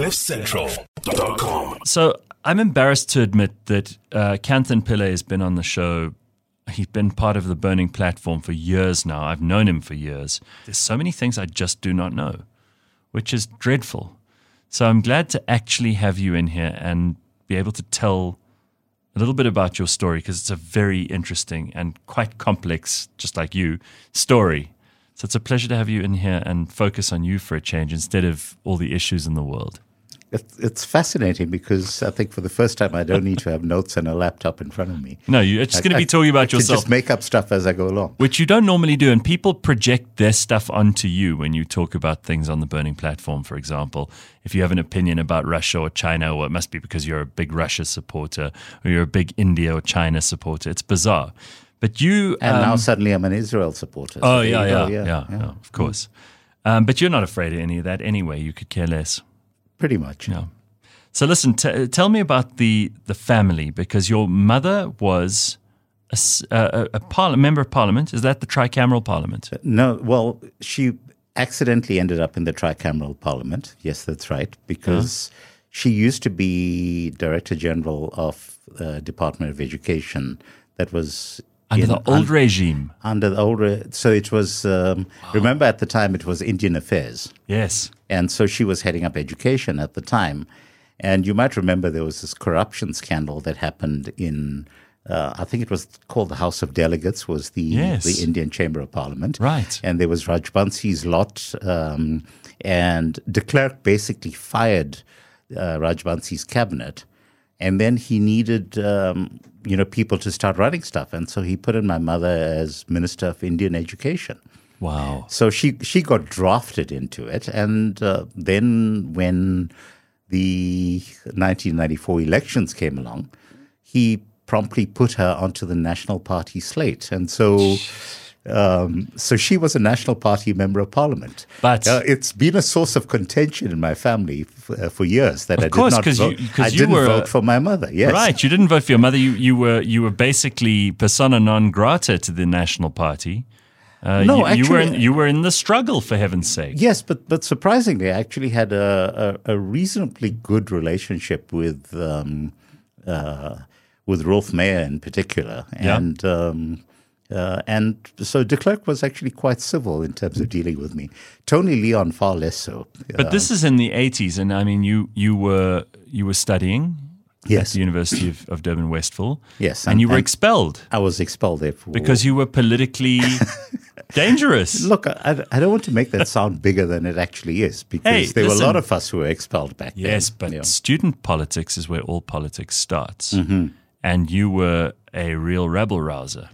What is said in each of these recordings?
CliffCentral.com. So I'm embarrassed to admit that uh, Kanthan Pillay has been on the show. He's been part of the Burning Platform for years now. I've known him for years. There's so many things I just do not know, which is dreadful. So I'm glad to actually have you in here and be able to tell a little bit about your story because it's a very interesting and quite complex, just like you, story. So it's a pleasure to have you in here and focus on you for a change instead of all the issues in the world. It's, it's fascinating because I think for the first time I don't need to have notes and a laptop in front of me. No, you're just going to be talking I about can yourself. Just make up stuff as I go along. which you don't normally do. And people project their stuff onto you when you talk about things on the burning platform, for example. If you have an opinion about Russia or China, well, it must be because you're a big Russia supporter or you're a big India or China supporter. It's bizarre. But you. And um, now suddenly I'm an Israel supporter. So Oh, yeah, yeah, go, yeah, yeah, of course. Um, but you're not afraid of any of that anyway. You could care less. Pretty much. Yeah. So listen, t- tell me about the the family because your mother was a, a- a- parla- member of parliament. Is that the tricameral parliament? No, well, she accidentally ended up in the tricameral parliament. Yes, that's right, because she used to be director general of uh, Department of Education. That was Under in- the old un- regime. under the older. So it was. Um, Remember, at the time, it was Indian Affairs. Yes. And so she was heading up education at the time. And you might remember there was this corruption scandal that happened in, uh, I think it was called the House of Delegates, was the, Yes. the Indian Chamber of Parliament. Right. And there was Rajbansi's lot. Um, and de Klerk basically fired uh, Rajbansi's cabinet. And then he needed, um, you know, people to start running stuff. And so he put in my mother as Minister of Indian Education. Wow. So she she got drafted into it, and uh, then when the 1994 elections came along, he promptly put her onto the National Party slate, and so. Um, so she was a National Party member of Parliament, But- uh, it's been a source of contention in my family f- uh, for years that I course, did not 'cause you- vote. 'cause I you didn't were vote for my mother. Yes, Right. You didn't vote for your mother. You you were you were basically persona non grata to the National Party. Uh, No, you, you were in, you were in the struggle for heaven's sake. Yes, but but surprisingly, I actually had a, a, a reasonably good relationship with um, uh, with Roelf Meyer in particular, Yeah. and um, uh, and so de Klerk was actually quite civil in terms of dealing with me. Tony Leon far less so. But this is in the eighties, and I mean, you you were you were studying at Yes. the University of, of Durban Westville. Yes, and, and- you were and- expelled I was expelled there for because you were politically dangerous. Look, I, I don't want to make that sound bigger than it actually is because Hey, there were a lot of us who were expelled back then. Yes, but Yeah. student politics is where all politics starts. Mm-hmm. And you were a real rebel rouser.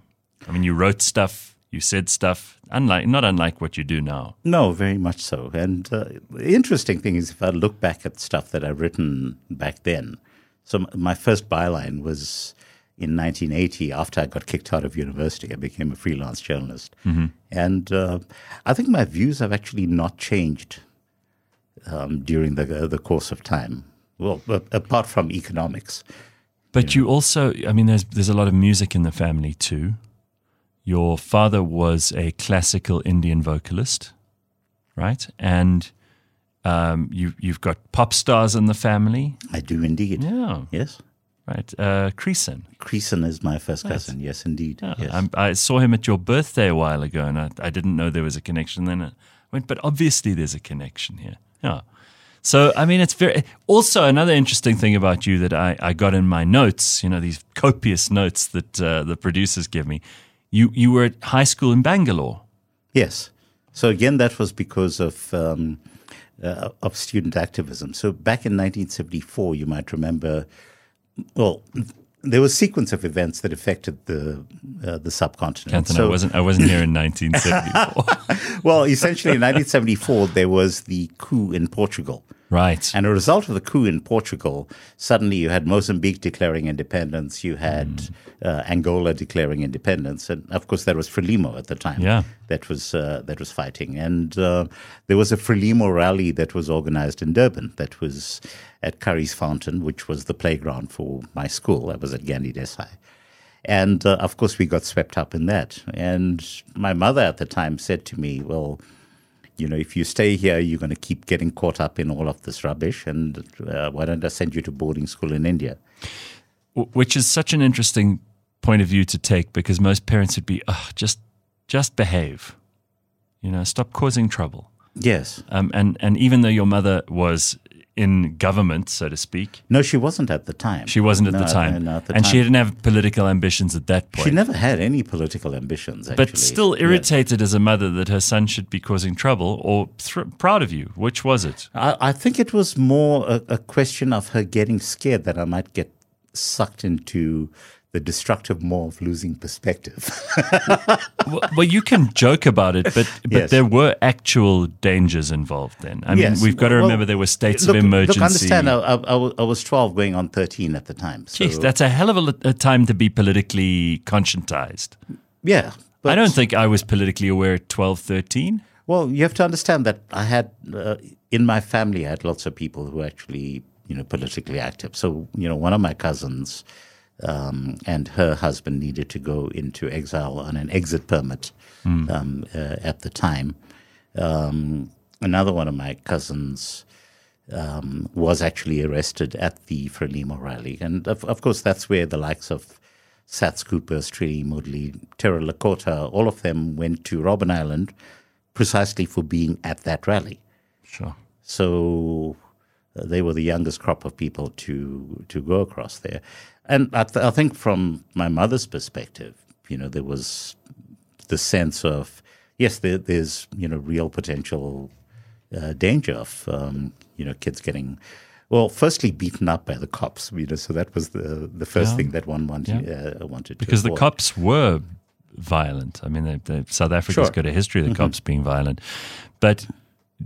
I mean, you wrote stuff, you said stuff, unlike not unlike what you do now. No, very much so. And uh, the interesting thing is, if I look back at stuff that I've written back then, so my first byline was in 1980 after I got kicked out of university. I became a freelance journalist. And uh, I think my views have actually not changed um, during the, uh, the course of time. Well, apart from economics. But you also, I mean, there's there's a lot of music in the family too. Your father was a classical Indian vocalist, right? And um, you you've got pop stars in the family. I do indeed. Yeah, Yes. Right. Uh, Creason. Creason is my first cousin. Yes, indeed. Yeah, yes. I saw him at your birthday a while ago, and I, I didn't know there was a connection. Then I went, but obviously there's a connection here. Yeah. So I mean, it's very. Also, another interesting thing about you that I, I got in my notes, you know, these copious notes that uh, the producers give me. You you were at high school in Bangalore. Yes. So again, that was because of um, uh, of student activism. So back in 1974, you might remember. Well, there was a sequence of events that affected the uh, the subcontinent. Anthony, I wasn't I wasn't here in 1974. well, essentially, in 1974, there was the coup in Portugal. Right. And a result of the coup in Portugal, suddenly you had Mozambique declaring independence, you had uh, Angola declaring independence, and of course there was Frelimo at the time. Yeah. that was uh, that was fighting, and uh, there was a Frelimo rally that was organized in Durban. That was at Curry's Fountain, which was the playground for my school. I was at Gandhi Desai. And uh, of course, we got swept up in that. And my mother at the time said to me, Well, you know, if you stay here, you're going to keep getting caught up in all of this rubbish. And uh, why don't I send you to boarding school in India? Which is such an interesting point of view to take because most parents would be, oh, just, just behave, you know, stop causing trouble. Yes. Um, and and even though your mother was in government, so to speak, No, she wasn't at the time. she wasn't at No, the time, no, no, at the and she didn't have political ambitions at that point. She never had any political ambitions, actually. but still Yes. irritated as a mother that her son should be causing trouble, or thr proud of you. Which was it? I, I think it was more a, a question of her getting scared that I might get sucked into the destructive maw of losing perspective. well, well, you can joke about it, but but Yes. there were actual dangers involved. Then I mean, Yes. we've got to Well, remember there were states look, of emergency. Look, understand, I, I, I was- 12 going on 13 at the time. So, Jeez, that's a hell of a, a time to be politically conscientized. yeah. But, I don't think I was politically aware at 12, 13. Well, you have to understand that I had, uh, in my family, I had lots of people who were actually, you know, politically active. So, you know, one of my cousins um, and her husband needed to go into exile on an exit permit um, uh, at the time. Um, another one of my cousins um, was actually arrested at the Frelimo rally. And of, of course, that's where the likes of Saths Cooper, Strini Moodley, Terror Lekota, all of them went to Robben Island precisely for being at that rally. Sure. So uh, they were the youngest crop of people to to go across there. And I, th- I think from my mother's perspective, you know, there was the sense of yes, there, there's you know real potential uh, danger of um, you know kids getting well, firstly beaten up by the cops. You know, so that was the the first Yeah. thing that one wanted yeah. uh, wanted Because the cops were violent. I mean, they, they, South Africa's Sure. Mm-hmm. got a history of the cops being violent. But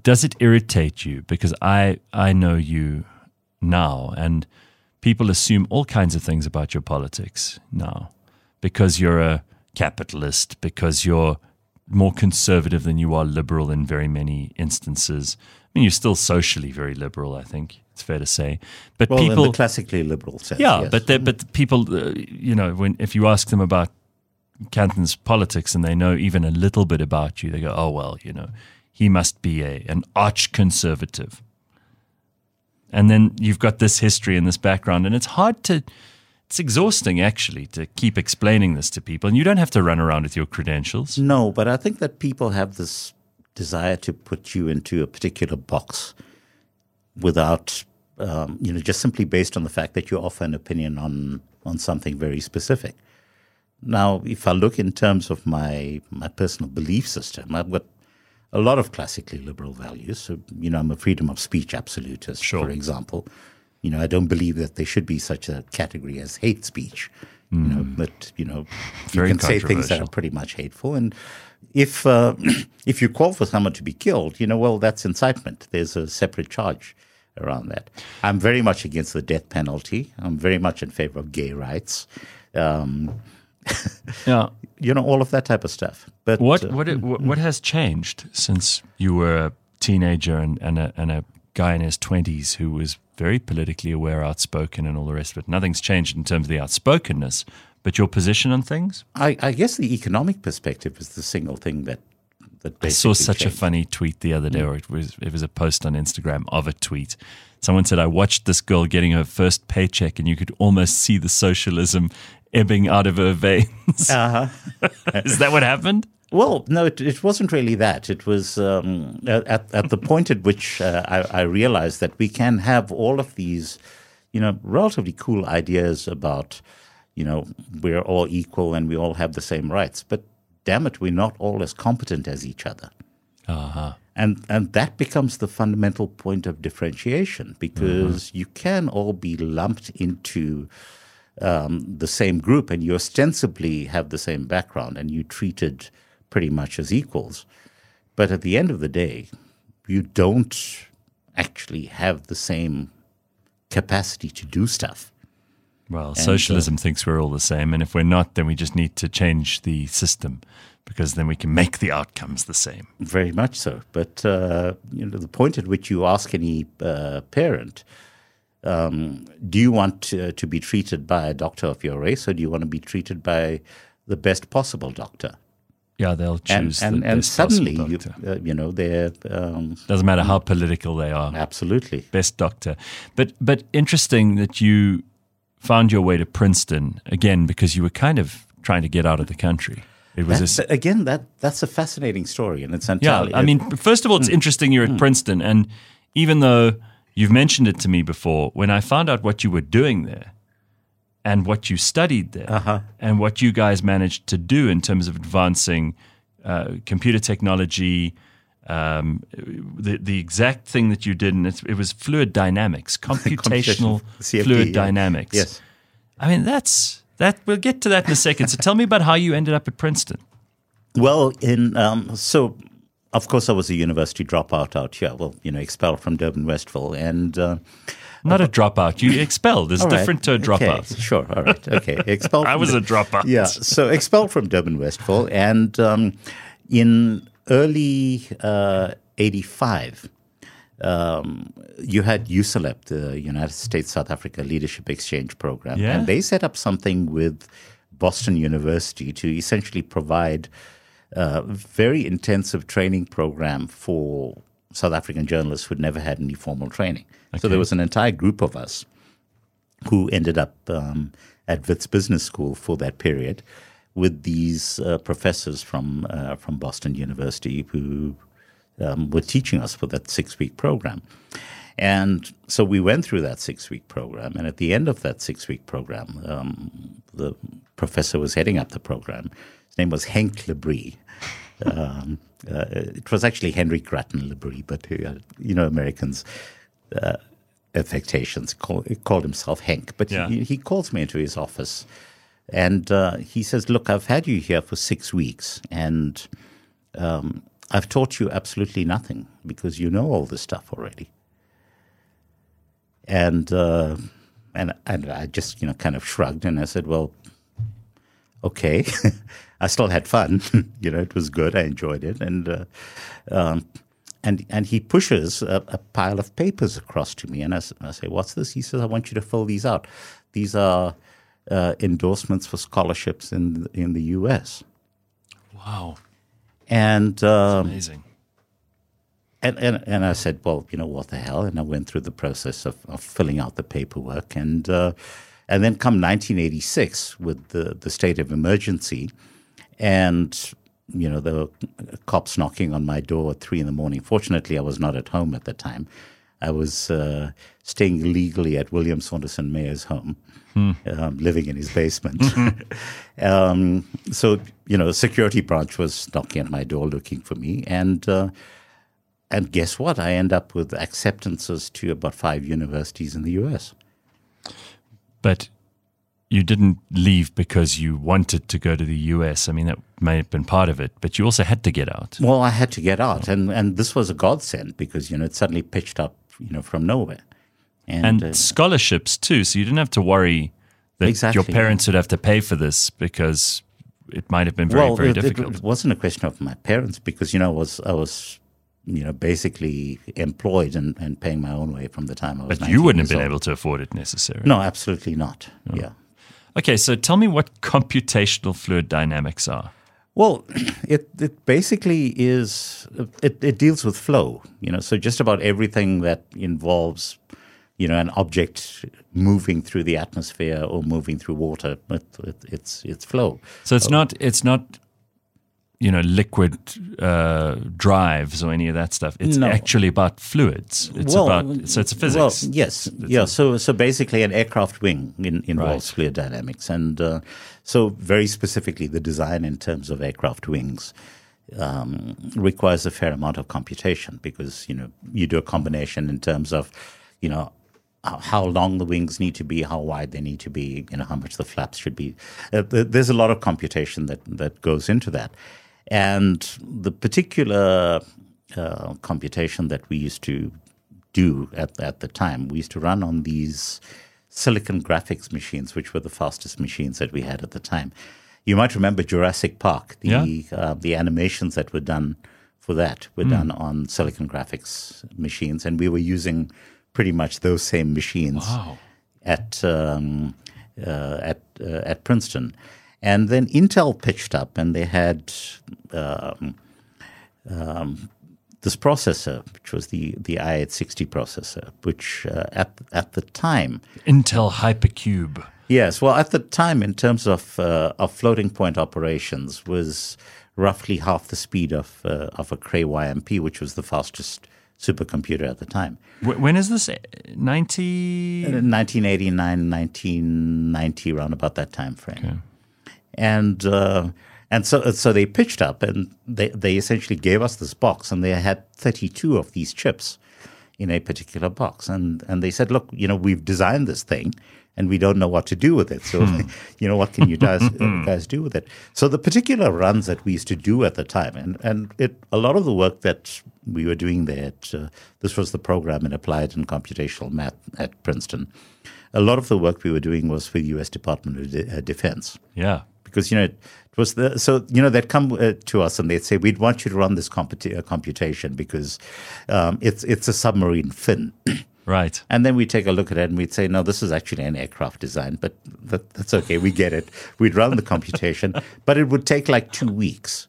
does it irritate you? Because I, I know you now, and people assume all kinds of things about your politics now because you're a capitalist, because you're more conservative than you are liberal in very many instances. I mean, you're still socially very liberal, I think it's fair to say. But well, people, in the classically liberal sense. yeah, yes. but they- but people, uh, you know, when if you ask them about Kanthan's politics and they know even a little bit about you, they go, "Oh well, you know, he must be a an arch conservative." And then you've got this history and this background, and it's hard to. It's exhausting, actually, to keep explaining this to people, and you don't have to run around with your credentials. No, but I think that people have this desire to put you into a particular box without, um, you know, just simply based on the fact that you offer an opinion on on something very specific. Now, if I look in terms of my my personal belief system, I've got a lot of classically liberal values. So, you know, I'm a freedom of speech absolutist, Sure. for example. You know, I don't believe that there should be such a category as hate speech. You know, but you know, Very you can say things that are pretty much hateful. And if uh, if you call for someone to be killed, you know, well, that's incitement. There's a separate charge around that. I'm very much against the death penalty. I'm very much in favor of gay rights. Um, Yeah. you know, all of that type of stuff. But What uh, what it, what has changed since you were a teenager and, and a and a guy in his twenties who was very politically aware, outspoken, and all the rest of it? Nothing's changed in terms of the outspokenness, but your position on things. I, I guess the economic perspective is the single thing that that I saw such a funny tweet the other day, or it was it was a post on Instagram of a tweet. Someone said, "I watched this girl getting her first paycheck, and you could almost see the socialism ebbing out of her veins." Uh-huh. Is that what happened? Well, no, it, it wasn't really that. It was um, at, at the point at which uh, I, I realized that we can have all of these, you know, relatively cool ideas about, you know, we're all equal and we all have the same rights. But damn it, we're not all as competent as each other. Uh-huh. And and that becomes the fundamental point of differentiation because you can all be lumped into um, the same group and you ostensibly have the same background and you treated pretty much as equals. But at the end of the day, you don't actually have the same capacity to do stuff. Well, socialism thinks we're all the same, and if we're not, then we just need to change the system because then we can make the outcomes the same. Very much so. But uh, you know, the point at which you ask any uh, parent, um, do you want to, to be treated by a doctor of your race, or do you want to be treated by the best possible doctor? Yeah, they'll choose and, the and best possible suddenly you, uh, you know they're um, Doesn't matter how political they are. absolutely best doctor. But but interesting that you found your way to Princeton again because you were kind of trying to get out of the country. It was That's, a, again that that's a fascinating story, and it's yeah. I mean, first of all, it's interesting you're at Princeton, and even though you've mentioned it to me before, when I found out what you were doing there and what you studied there and what you guys managed to do in terms of advancing uh, computer technology. Um, the the exact thing that you did, and it, it was fluid dynamics, computational CFD, fluid yeah. dynamics. yes. I mean that's that. We'll get to that in a second. So tell me about how you ended up at Princeton. Well, in um, so of course I was a university dropout out here. Well, you know, expelled from Durban Westville, and uh, Not a dropout. You expelled. It's all right, different to a okay, dropout. sure, all right, okay. Expelled. I was a dropout. Yeah, so expelled from Durban Westville, and um, in early uh, '85, um, you had USALEP, the United States South Africa Leadership Exchange Program, Yeah. and they set up something with Boston University to essentially provide a very intensive training program for South African journalists who'd never had any formal training. So there was an entire group of us who ended up um, at Wits Business School for that period with these uh, professors from uh, from Boston University who um, were teaching us for that six week program. And so we went through that six week program. And at the end of that six week program, um, the professor was heading up the program. His name was Henk Lebrie. Um, uh, it was actually Henry Grattan Lebrie, but uh, you know, Americans uh, affectations call, he called himself Henk. But Yeah. he, he calls me into his office and uh, he says, Look, I've had you here for six weeks and um, I've taught you absolutely nothing because you know all this stuff already. And, uh, and, and I just, you know, kind of shrugged and I said, Well, okay. I still had fun. you know, it was good. I enjoyed it. And, uh, um, and, and he pushes a, a pile of papers across to me. And I, I say, What's this? He says, I want you to fill these out. These are uh, endorsements for scholarships in, in the US. Wow, And, um, amazing. and, and, and I said, well, you know, what the hell? And I went through the process of, of filling out the paperwork. And, uh, and then come 1986 with the, the state of emergency. And, you know, there were cops knocking on my door at three in the morning. Fortunately, I was not at home at the time. I was uh, staying legally at William Saunderson Meyer's home, um, living in his basement. um, so, you know, the security branch was knocking at my door looking for me. And, uh, and guess what? I end up with acceptances to about five universities in the US. But you didn't leave because you wanted to go to the US. I mean, that may have been part of it, but you also had to get out. Well, I had to get out, and, and this was a godsend because you know it suddenly pitched up, you know, from nowhere. And, And uh, scholarships too, so you didn't have to worry that Exactly, your parents would have to pay for this because it might have been very, well, very it, difficult. it wasn't a question of my parents because you know I was I was you know basically employed and, and paying my own way from the time I was. but you wouldn't have been old. able to afford it necessarily. No, absolutely not. Yeah. Okay, so tell me what computational fluid dynamics are. Well, it it basically is it, it deals with flow, you know. So just about everything that involves, you know, an object moving through the atmosphere or moving through water, it, it, it's it's flow. So it's not it's not you know liquid uh, drives or any of that stuff. It's No. actually about fluids. It's Well, about so it's physics. Well, yes, yeah. So so basically, an aircraft wing in, involves fluid dynamics, and uh, so very specifically, the design in terms of aircraft wings. Um, requires a fair amount of computation because you know you do a combination in terms of you know how- how long the wings need to be, how wide they need to be, you know how much the flaps should be. Uh, there's a lot of computation that that goes into that, and the particular uh, computation that we used to do at, at the time. We used to run on these silicon graphics machines, which were the fastest machines that we had at the time. You might remember Jurassic Park. The Yeah. uh, the animations that were done for that were Hmm. done on silicon graphics machines, and we were using pretty much those same machines Wow. at um, uh, at uh, at Princeton. And then Intel pitched up, and they had um, um, this processor, which was the the i860 processor, which uh, at at the time Intel Hypercube. Yes, well, at the time, in terms of uh, of floating point operations, was roughly half the speed of uh, of a Cray YMP, which was the fastest supercomputer at the time. When is this? 90? 1989, 1990, around about that time frame. Okay. And uh, and so so they pitched up and they, they essentially gave us this box and they had 32 of these chips in a particular box. And and they said, look, you know, we've designed this thing and we don't know what to do with it. So, hmm. you know, what can you guys, guys do with it? So the particular runs that we used to do at the time, and, and it, a lot of the work that we were doing there, at, uh, this was the program in applied and computational math at Princeton. A lot of the work we were doing was for the U.S. Department of De- uh, Defense. Yeah. Because, you know, it was the, so, you know, they'd come uh, to us and they'd say, we'd want you to run this computa- uh, computation because um, it's, it's a submarine fin. Right. And then we take a look at it and we'd say, no, this is actually an aircraft design, but that, that's okay. We get it. We'd run the computation, but it would take like two weeks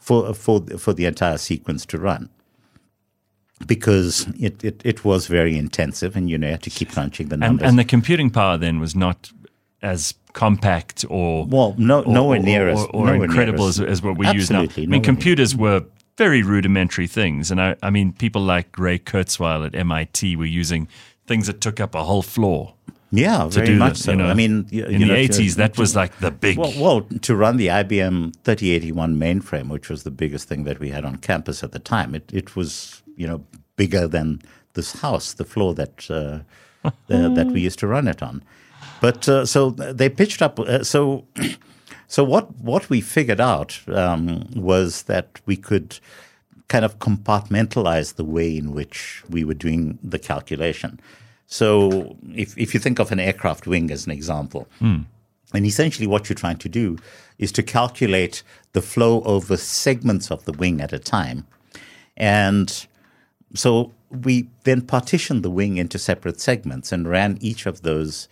for, for, for the entire sequence to run because it, it, it was very intensive and you know, you had to keep crunching the numbers. And, and the computing power then was not as compact or well, no, or, nowhere near as or, or incredible as, as, what we use now. I mean, computers were very rudimentary things. And I, I mean, people like Ray Kurzweil at MIT were using things that took up a whole floor. Yeah, very much the, so. You know, I mean, you, in you the eighties, that was like the big. Well, well, to run the IBM 3081 mainframe, which was the biggest thing that we had on campus at the time, it it was you know bigger than this house, the floor that uh, the, that we used to run it on. But uh, so they pitched up. Uh, so So what what we figured out um, was that we could kind of compartmentalize the way in which we were doing the calculation. So if if you think of an aircraft wing as an example. Mm. And essentially, what you're trying to do is to calculate the flow over segments of the wing at a time. And so we then partitioned the wing into separate segments and ran each of those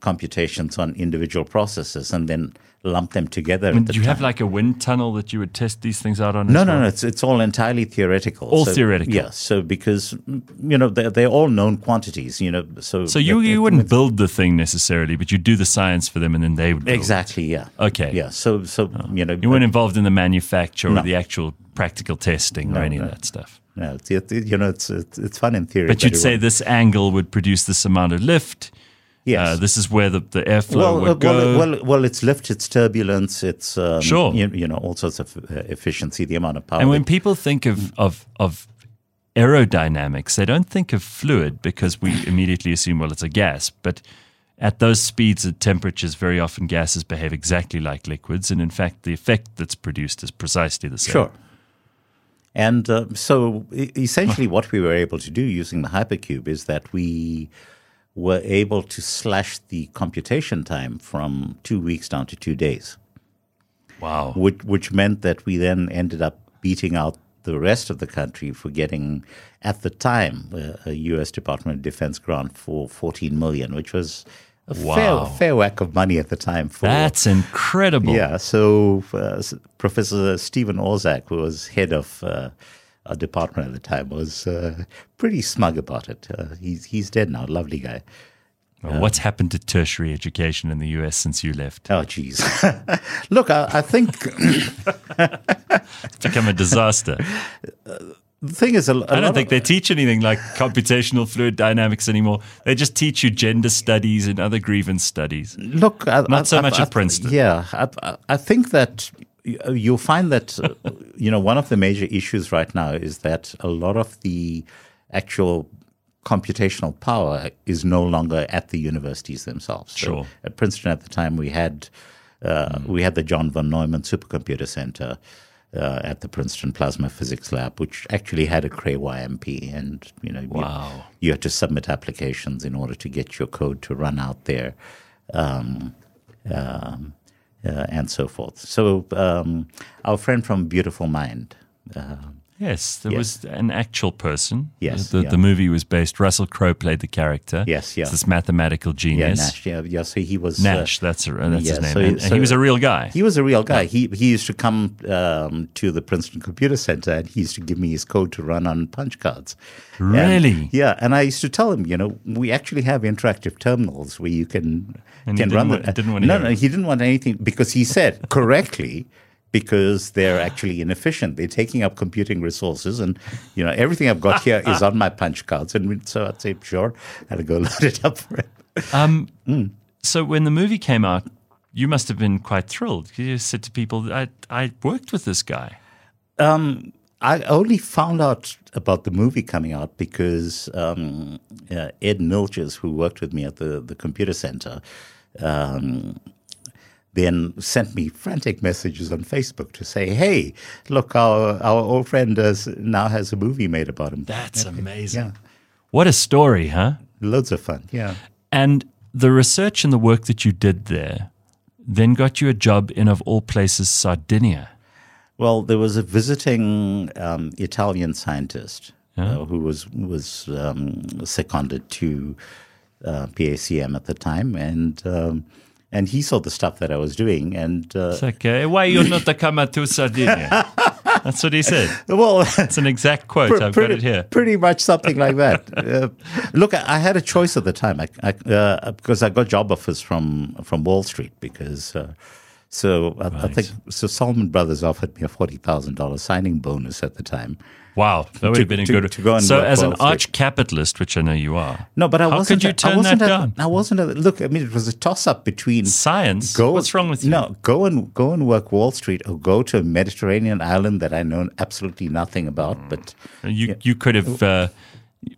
computations on individual processes and then lump them together. I mean, do you time. have like a wind tunnel that you would test these things out on? No, no, well? no. It's it's all entirely theoretical. All so, theoretical. Yes. Yeah, so because you know they're, they're all known quantities. You know, so so you you wouldn't build the thing necessarily, but you do the science for them, and then they would exactly. Yeah. Okay. Yeah. So so oh. you know you weren't involved in the manufacture no. or the actual practical testing no, or any no. of that stuff. No, it's, it, you know it's, it's fun in theory. But, but you'd say this angle would produce this amount of lift Yes. Uh, this is where the, the airflow well, would uh, go. Well, well, well, it's lift, it's turbulence, it's um, sure. You, you, know all sorts of uh, efficiency, the amount of power. And when people think of of of aerodynamics, they don't think of fluid because we immediately assume well it's a gas, but at those speeds and temperatures, very often gases behave exactly like liquids, and in fact, the effect that's produced is precisely the same. Sure. And uh, so, essentially, what we were able to do using the hypercube is that we were able to slash the computation time from two weeks down to two days. Wow. Which, which meant that we then ended up beating out the rest of the country for getting, at the time, a, a U.S. Department of Defense grant for 14 million, which was a wow. fair, fair whack of money at the time. For, That's incredible. Yeah. So uh, Professor Stephen who was head of uh, our department at the time was uh, pretty smug about it. Uh, he's he's dead now, lovely guy. Well, what's happened to tertiary education in the US since you left? Oh, geez. Look, I, I think it's become a disaster. the thing is, a I don't think they teach anything like computational fluid dynamics anymore. They just teach you gender studies and other grievance studies. Look, not I, so I, much at Princeton. Yeah, I, think that you'll find that uh, you know one of the major issues right now is that a lot of the actual computational power is no longer at the universities themselves. So sure. At Princeton at the time, we had uh, mm. we had the John von Neumann Supercomputer Center. Uh, at the Princeton Plasma Physics Lab, which actually had a Cray YMP, and you know, wow. you, you, had to submit applications in order to get your code to run out there. Um, um, uh, and so forth. So um, our friend from Beautiful Mind, uh, Yes, there Yes. was an actual person. Yes, The, yeah. the movie was based. Russell Crowe played the character. Yes, yeah. It's this mathematical Yeah, genius. Nash. Yeah, yeah. So he was uh, Nash, that's, a, that's yeah, his name. so- and, and so- he was a real guy. He was a real guy. He he used to come um, to the Princeton Computer Center and he used to give me his code to run on punch cards. And- Really? yeah, and I used to tell him, you know, we actually have interactive terminals where you can And he can didn't run. wa- the, didn't want no, no, he didn't want anything because he said correctly. Because they're actually inefficient, they're taking up computing resources, and you know everything I've got here is on my punch cards, and so I'd say sure, I'd go load it up for him. So when the movie came out, you must have been quite thrilled. You said to people, I, I worked with this guy. I only found out about the movie coming out because um, uh, Ed Milches, who worked with me at the, the computer center, um, then sent me frantic messages on Facebook to say, "Hey, look, our our old friend does, now has a movie made about him." That's amazing. yeah, What a story, huh? loads of fun. Yeah. And the research and the work that you did there then got you a job in, of all places, Sardinia. Well, there was a visiting um, Italian scientist uh, who was was um, seconded to uh, PACM at the time, and um, and he saw the stuff that I was doing, and uh, It's uh, why you not come to Sardinia? That's what he said. well. It's an exact quote. I've pretty, got it here. pretty much something like that. uh, look, I, I had a choice at the time I, I, uh, because I got job offers from from Wall Street because. Uh, so I, I think so. Salomon Brothers offered me a forty thousand dollars signing bonus at the time. Wow, that would To- have been a to- good. to go so, as an arch capitalist, which I know you are, No, but I How wasn't. could you turn that down? I wasn't. A, look, I mean, it was a toss-up between science. go. What's wrong with you? No, go and go and work Wall Street, or go to a Mediterranean island that I know absolutely nothing about. Mm. But You you could have, uh,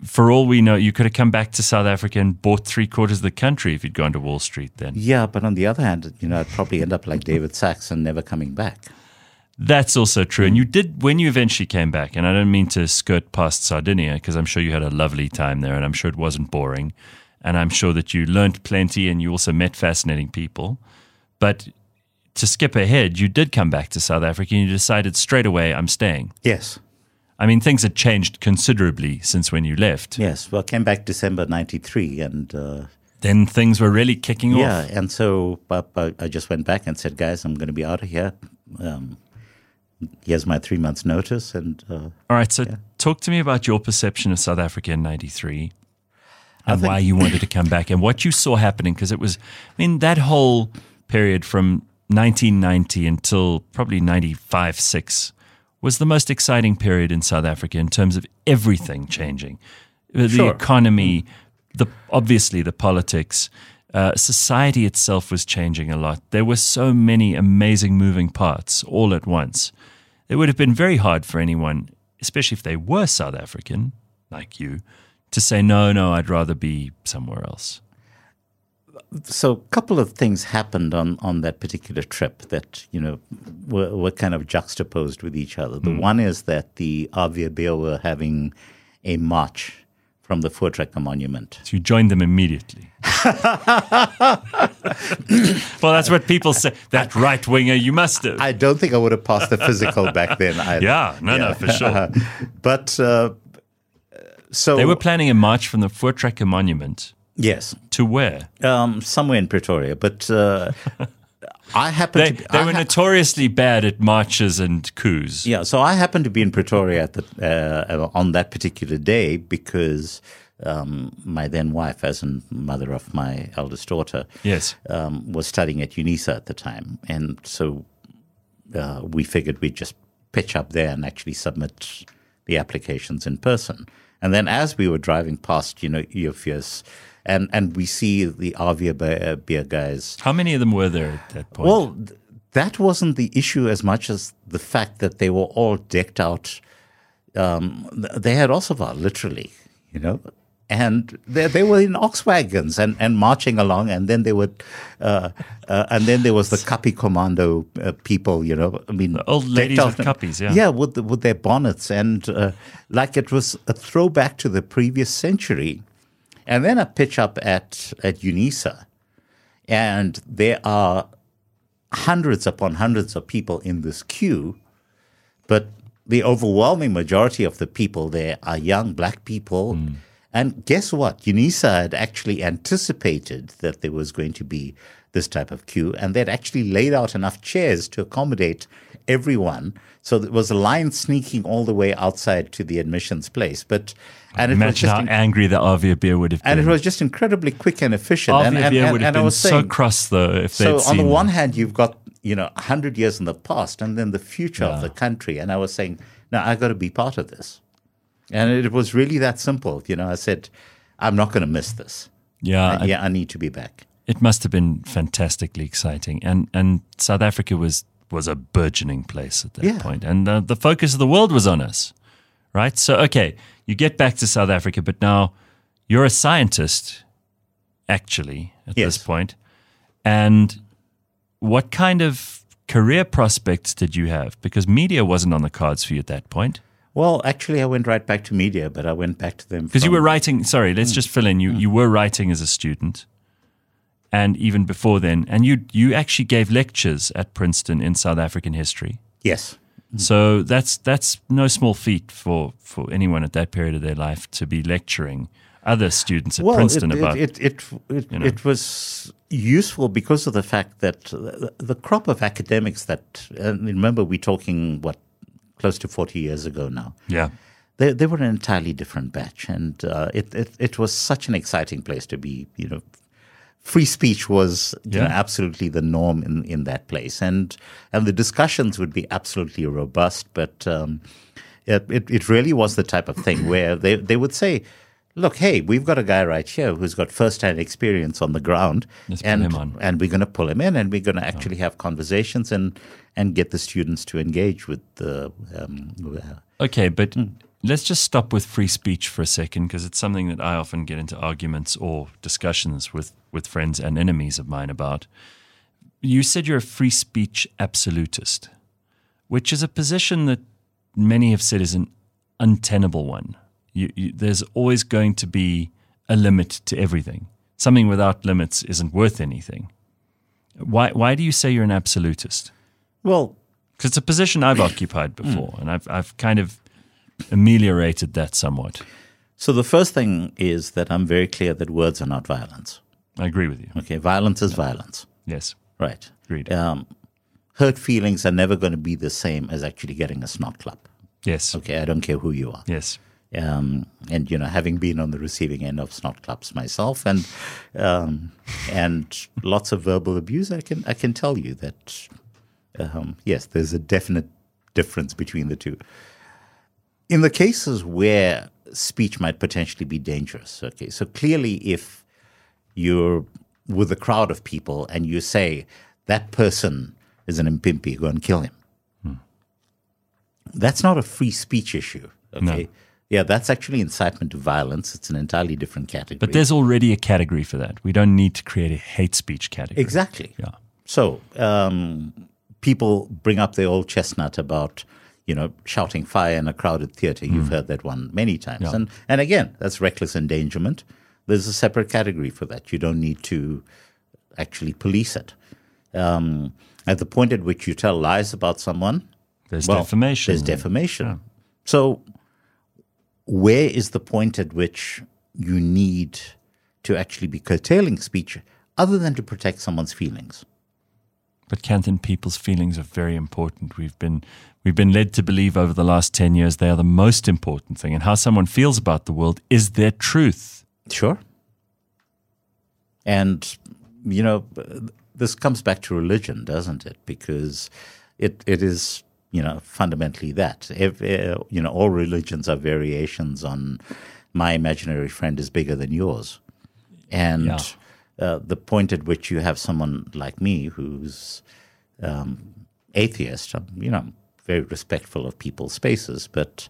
for all we know, you could have come back to South Africa and bought three quarters of the country if you'd gone to Wall Street. Then yeah, but on the other hand, you know, I'd probably end up like David Sacks and never coming back. That's also true. And you did when you eventually came back. And I don't mean to skirt past Sardinia because I'm sure you had a lovely time there, and I'm sure it wasn't boring, and I'm sure that you learned plenty and you also met fascinating people. But to skip ahead, you did come back to South Africa and you decided straight away, I'm staying. Yes, I mean, things had changed considerably since when you left. yes. Well, I came back December '93, and uh, Then things were really kicking yeah, off. Yeah. And so but I just went back and said, guys, I'm going to be out of here. Um, here's my three months notice, and uh, All right, so talk to me about your perception of South Africa in 93 and think- why you wanted to come back and what you saw happening because it was I mean that whole period from 1990 until probably 95 6 was the most exciting period in South Africa in terms of everything changing. The Sure. economy, the obviously the politics, uh, society itself was changing a lot. There were so many amazing moving parts all at once. It would have been very hard for anyone, especially if they were South African, like you, to say, no, no, I'd rather be somewhere else. so a couple of things happened on, on that particular trip that you know were, were kind of juxtaposed with each other. The hmm. one is that the AWB were having a march from the Voortrekker Monument. So you joined them immediately. well, that's what people say. That right winger, you must have. I don't think I would have passed the physical back then. Either. yeah, no, no, for sure. but uh, so They were planning a march from the Voortrekker Monument yes, to where? um, somewhere in Pretoria. But uh, I happened They, to be, they I were ha- notoriously bad at marches and coups. Yeah, so I happened to be in Pretoria at the, uh, on that particular day because um, my then wife, as in mother of my eldest daughter, Yes. um, was studying at UNISA at the time, and so uh, we figured we'd just pitch up there and actually submit the applications in person. And then as we were driving past, you know, Eophius, and and we see the AWB, guys How many of them were there at that point? well, th- that wasn't the issue as much as the fact that they were all decked out. Um, they had Ossewa, literally, you know, and they, they were in ox wagons and, and marching along, and then they would, uh, uh, and then there was the Kappie Kommando uh, people, you know. I mean, old ladies with kappies, yeah. yeah, with the, with their bonnets, and uh, like it was a throwback to the previous century. And then I pitch up at at UNISA, and there are hundreds upon hundreds of people in this queue, but the overwhelming majority of the people there are young black people. Hmm. And guess what? UNISA had actually anticipated that there was going to be this type of queue, and they'd actually laid out enough chairs to accommodate everyone. So there was a line sneaking all the way outside to the admissions place. But and it was just how angry the AWB would have been. and it was just incredibly quick and efficient. Avia and, and, beer and, would have been was so cross though if so on the one hand, you've got you know hundred years in the past, and then the future of the country. And I was saying, no, I got to be part of this. And it was really that simple. You know, I said, I'm not going to miss this. yeah, And yeah, I need to be back. It must have been fantastically exciting. And and South Africa was was a burgeoning place at that Yeah. point. and uh, the focus of the world was on us, right? So okay, you get back to South Africa, but now you're a scientist, actually, at Yes. this point. And what kind of career prospects did you have? Because media wasn't on the cards for you at that point. Well, actually, I went right back to media, but I went back to them Because you were writing, sorry, let's just fill in. You you were writing as a student, and even before then, and you you actually gave lectures at Princeton in South African history. yes, So that's that's no small feat for for anyone at that period of their life to be lecturing other students at well, Princeton it, about. it it it, it, it was useful because of the fact that the, the crop of academics that and remember we're talking what close to forty years ago now. yeah, They they were an entirely different batch, and uh, it, it it was such an exciting place to be. You know, free speech was you know, absolutely the norm in, in that place, and and the discussions would be absolutely robust. But um, it, it it really was the type of thing where they they would say. Look, hey, we've got a guy right here who's got first-hand experience on the ground, Let's and him on. and we're going to pull him in, and we're going to actually have conversations and and get the students to engage with the um, okay, but let's just stop with free speech for a second because it's something that I often get into arguments or discussions with with friends and enemies of mine about. You said you're a free speech absolutist, which is a position that many have said is an untenable one. You, you, there's always going to be a limit to everything. Something without limits isn't worth anything. Why, why do you say you're an absolutist? well, Because it's a position I've occupied mm. before, and I've, I've kind of ameliorated that somewhat. So the first thing is that I'm very clear that words are not violence. I agree with you. Okay, violence is violence. Yes, Right. agreed. Um, hurt feelings are never going to be the same as actually getting a snot clap. Yes, Okay, I don't care who you are. yes. Um, and you know, having been on the receiving end of snot claps myself, and um, and lots of verbal abuse, I can I can tell you that um, yes, there's a definite difference between the two. In the cases where speech might potentially be dangerous, okay, so clearly if you're with a crowd of people and you say that person is an impimpi, go and kill him. That's not a free speech issue. Okay. Yeah, that's actually incitement to violence. It's an entirely different category. But there's already a category for that. We don't need to create a hate speech category. exactly. Yeah. So um, people bring up the old chestnut about you know shouting fire in a crowded theater. You've heard that one many times, Yeah. and and again, that's reckless endangerment. There's a separate category for that. You don't need to actually police it. Um, at the point at which you tell lies about someone, There's well, defamation. There's defamation. So, where is the point at which you need to actually be curtailing speech other than to protect someone's feelings? But Kanthan people's feelings are very important. We've been we've been led to believe over the last ten years they are the most important thing, and how someone feels about the world is their truth. Sure. And, you know, this comes back to religion, doesn't it? Because it, it is, you know, fundamentally that. If, uh, you know, all religions are variations on my imaginary friend is bigger than yours. And Yeah. uh, the point at which you have someone like me who's um, atheist, I'm, you know, I'm very respectful of people's spaces, but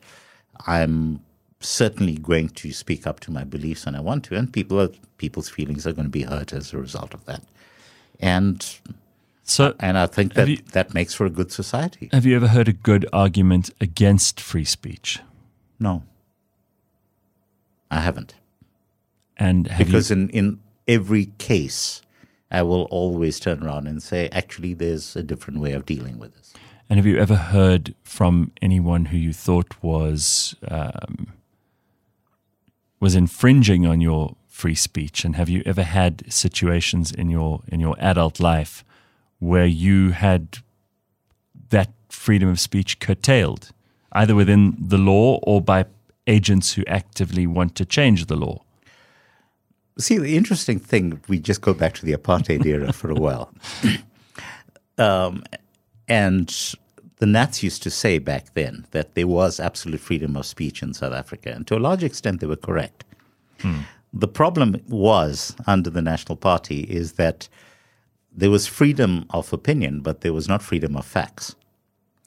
I'm certainly going to speak up to my beliefs and I want to, and people are, people's feelings are going to be hurt as a result of that. And So, and I think that you- that makes for a good society. have you ever heard a good argument against free speech? No, I haven't. And have because you, in, in every case, I will always turn around and say, actually, there's a different way of dealing with this. And have you ever heard from anyone who you thought was um, was infringing on your free speech? And have you ever had situations in your in your adult life where you had that freedom of speech curtailed, either within the law or by agents who actively want to change the law? See, the interesting thing, we just go back to the apartheid era for a while. Um, and the Nats used to say back then that there was absolute freedom of speech in South Africa. And to a large extent, they were correct. Hmm. The problem was under the National Party is that there was freedom of opinion, but there was not freedom of facts.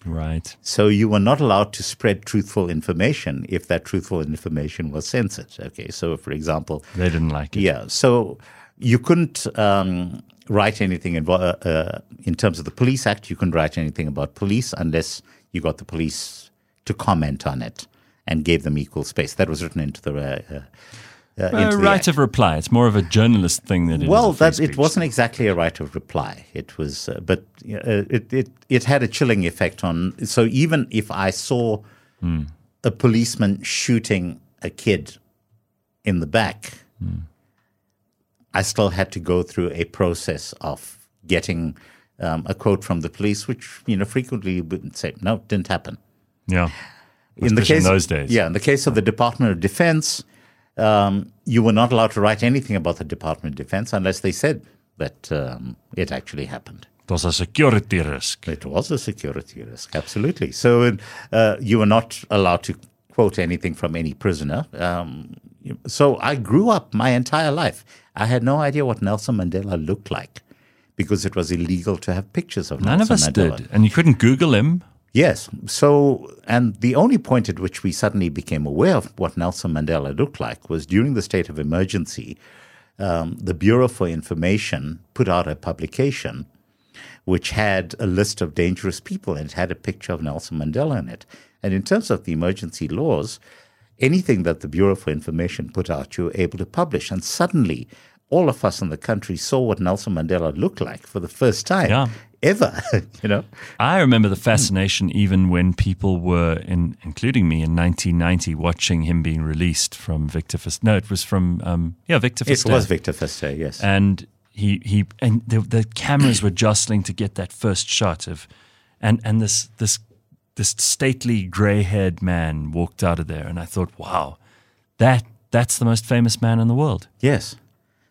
Right. So you were not allowed to spread truthful information if that truthful information was censored. Okay. So, for example, they didn't like it. Yeah. So you couldn't um, write anything in, uh, uh, in terms of the Police Act. You couldn't write anything about police unless you got the police to comment on it and gave them equal space. That was written into the. Uh, uh, uh right of reply. It's more of a journalist thing than it well, that it wasn't exactly a right of reply. It was, uh, but uh, it, it it had a chilling effect on. So even if I saw mm. a policeman shooting a kid in the back, mm. I still had to go through a process of getting um, a quote from the police, which you know frequently wouldn't say, "No, didn't happen." Yeah. In the case in those days, yeah, in the case of the Department of Defense, um, you were not allowed to write anything about the Department of Defense unless they said that um, it actually happened. It was a security risk. It was a security risk, absolutely. So uh, you were not allowed to quote anything from any prisoner. Um, so I grew up my entire life. I had no idea what Nelson Mandela looked like because it was illegal to have pictures of None Nelson of us Mandela. did. And you couldn't Google him. Yes. So, and the only point at which we suddenly became aware of what Nelson Mandela looked like was during the state of emergency. Um, the Bureau for Information put out a publication which had a list of dangerous people and it had a picture of Nelson Mandela in it. And in terms of the emergency laws, anything that the Bureau for Information put out, you were able to publish. And suddenly, all of us in the country saw what Nelson Mandela looked like for the first time yeah. ever. you know, I remember the fascination even when people were, in, including me, in 1990, watching him being released from Victor Verster. No, it was from um, yeah Victor Verster. It was Victor Verster, yes. And he he and the, the cameras were jostling to get that first shot of, and and this this this stately gray-haired man walked out of there, and I thought, wow, that that's the most famous man in the world. Yes.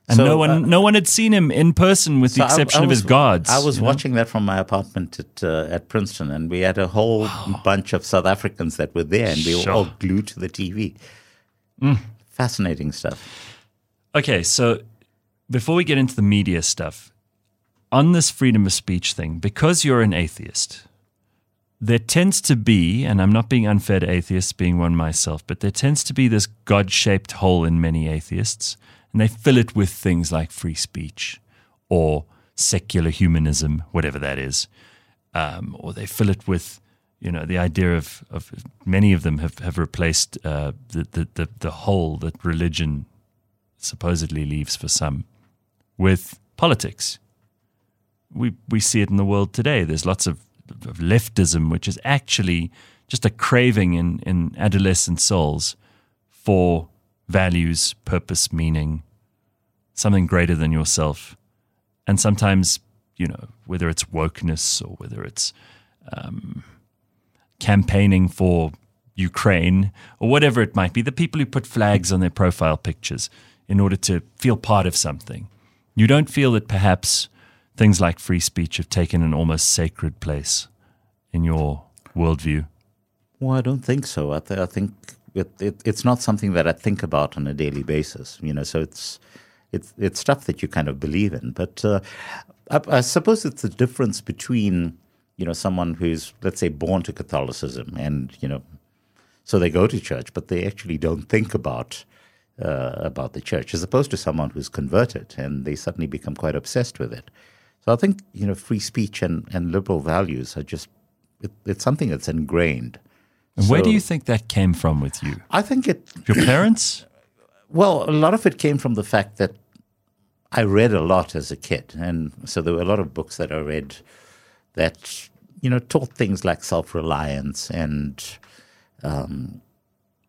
And so, no one, uh, no one had seen him in person, with so the exception I, I was, of his guards. I was watching know? that from my apartment at uh, at Princeton, and we had a whole wow. bunch of South Africans that were there, and we sure. were all glued to the TV. Mm. Fascinating stuff. Okay, so before we get into the media stuff, on this freedom of speech thing, because you're an atheist, there tends to be, and I'm not being unfair to atheists, being one myself, but there tends to be this God shaped hole in many atheists and they fill it with things like free speech or secular humanism, whatever that is, um, or they fill it with you know the idea of, of many of them have, have replaced uh, the, the, the, the hole that religion supposedly leaves for some with politics. We we see it in the world today. There's lots of, of leftism, which is actually just a craving in, in adolescent souls for values, purpose, meaning, something greater than yourself. And sometimes, you know, whether it's wokeness or whether it's um, campaigning for Ukraine or whatever it might be, the people who put flags on their profile pictures in order to feel part of something. You don't feel that perhaps things like free speech have taken an almost sacred place in your worldview? Well, I don't think so. I, th- I think it, it, it's not something that I think about on a daily basis. You know, so it's it's it's stuff that you kind of believe in. But uh, I, I, suppose it's the difference between you know someone who's let's say born to Catholicism and you know so they go to church, but they actually don't think about uh, about the church, as opposed to someone who's converted and they suddenly become quite obsessed with it. So I think you know free speech and, and liberal values are just it, it's something that's ingrained. And so, where do you think that came from with you? I think it. Your parents? Well, a lot of it came from the fact that I read a lot as a kid, and so there were a lot of books that I read that you know, taught things like self reliance and um,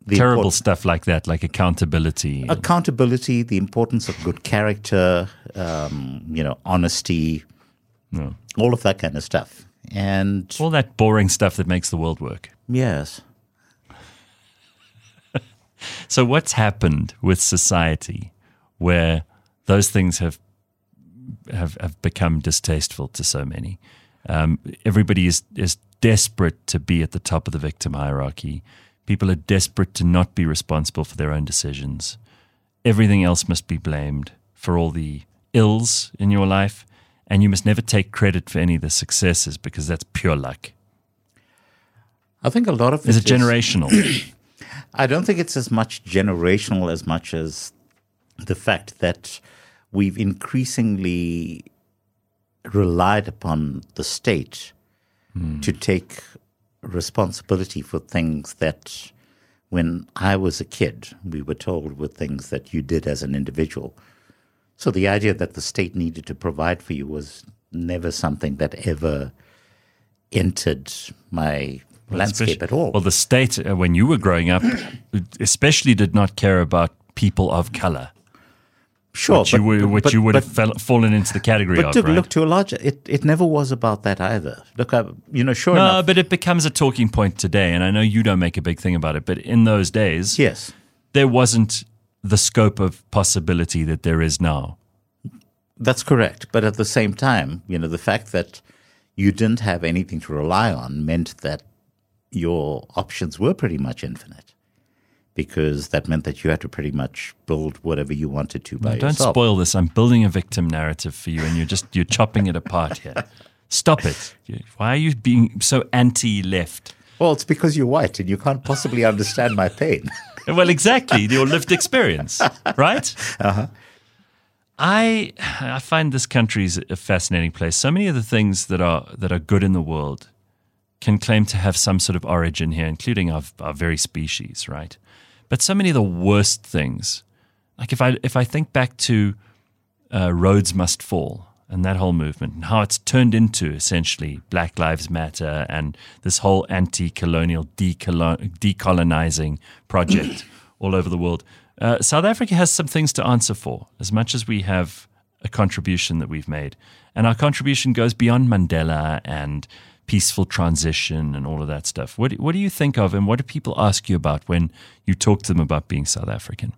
Terrible stuff like that, like accountability. accountability, the importance of good character, um, you know, honesty, all of that kind of stuff. And all that boring stuff that makes the world work. yes, So, what's happened with society where those things have have, have become distasteful to so many? Um, everybody is, is desperate to be at the top of the victim hierarchy. People are desperate to not be responsible for their own decisions. Everything else must be blamed for all the ills in your life, and you must never take credit for any of the successes because that's pure luck. I think a lot of Is it it generational? I don't think it's as much generational as much as the fact that we've increasingly relied upon the state hmm. to take responsibility for things that when I was a kid, we were told were things that you did as an individual. So the idea that the state needed to provide for you was never something that ever entered my landscape at all. Well, the state, uh, when you were growing up, especially did not care about people of color, sure, which you, were, which but- you would but- have fell, fallen into the category But of, to, right? look to a larger, it, it never was about that either. Look, I, you know, sure no, enough, but it becomes a talking point today, and I know you don't make a big thing about it, but in those days, yes, there wasn't the scope of possibility that there is now. that's correct. But at the same time, you know, the fact that you didn't have anything to rely on meant that your options were pretty much infinite, because that meant that you had to pretty much build whatever you wanted to by yourself. Don't yourself. spoil this. I'm building a victim narrative for you, and you're just you're chopping it apart here. Stop it. Why are you being so anti-left? Well, it's because you're white and you can't possibly understand my pain. Well, exactly, your lived experience, right? Uh-huh. I I find this country is a fascinating place. So many of the things that are that are good in the world can claim to have some sort of origin here, including our, our very species, right? But so many of the worst things, like if I if I think back to uh, Rhodes Must Fall and that whole movement and how it's turned into essentially Black Lives Matter and this whole anti-colonial decolo- decolonizing project all over the world. Uh, South Africa has some things to answer for, as much as we have a contribution that we've made, and our contribution goes beyond Mandela and peaceful transition and all of that stuff. What what do you think of, and what do people ask you about when you talk to them about being South African?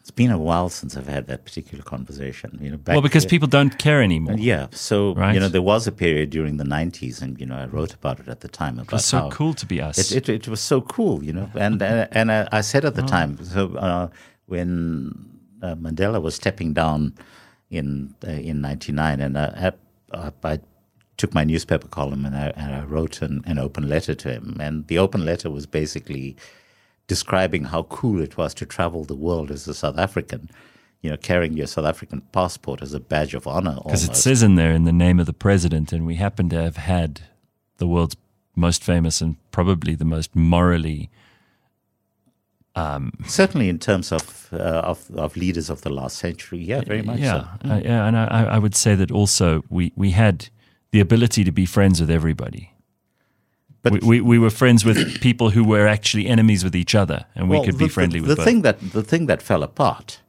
It's been a while since I've had that particular conversation. You know, Well, because there- people don't care anymore. Yeah. So, Right. you know, there was a period during the 90s, and, you know, I wrote about it at the time. About It was so cool to be us. It, it, it was so cool, you know. And, uh, and I, I said at Oh. the time, so uh, when uh, Mandela was stepping down in uh, in 99, and I, I, I took my newspaper column and I, and I wrote an, an open letter to him. And the open letter was basically describing how cool it was to travel the world as a South African, you know, carrying your South African passport as a badge of honor. Because it says in there in the name of the president, and we happen to have had the world's most famous and probably the most morally. Certainly, in terms of, uh, of of leaders of the last century, yeah, very much yeah, so. uh, yeah, and I, I would say that also we we had the ability to be friends with everybody. But- we, we, we were friends with people who were actually enemies with each other, and we could the, be friendly the, with the both. thing that the thing that fell apart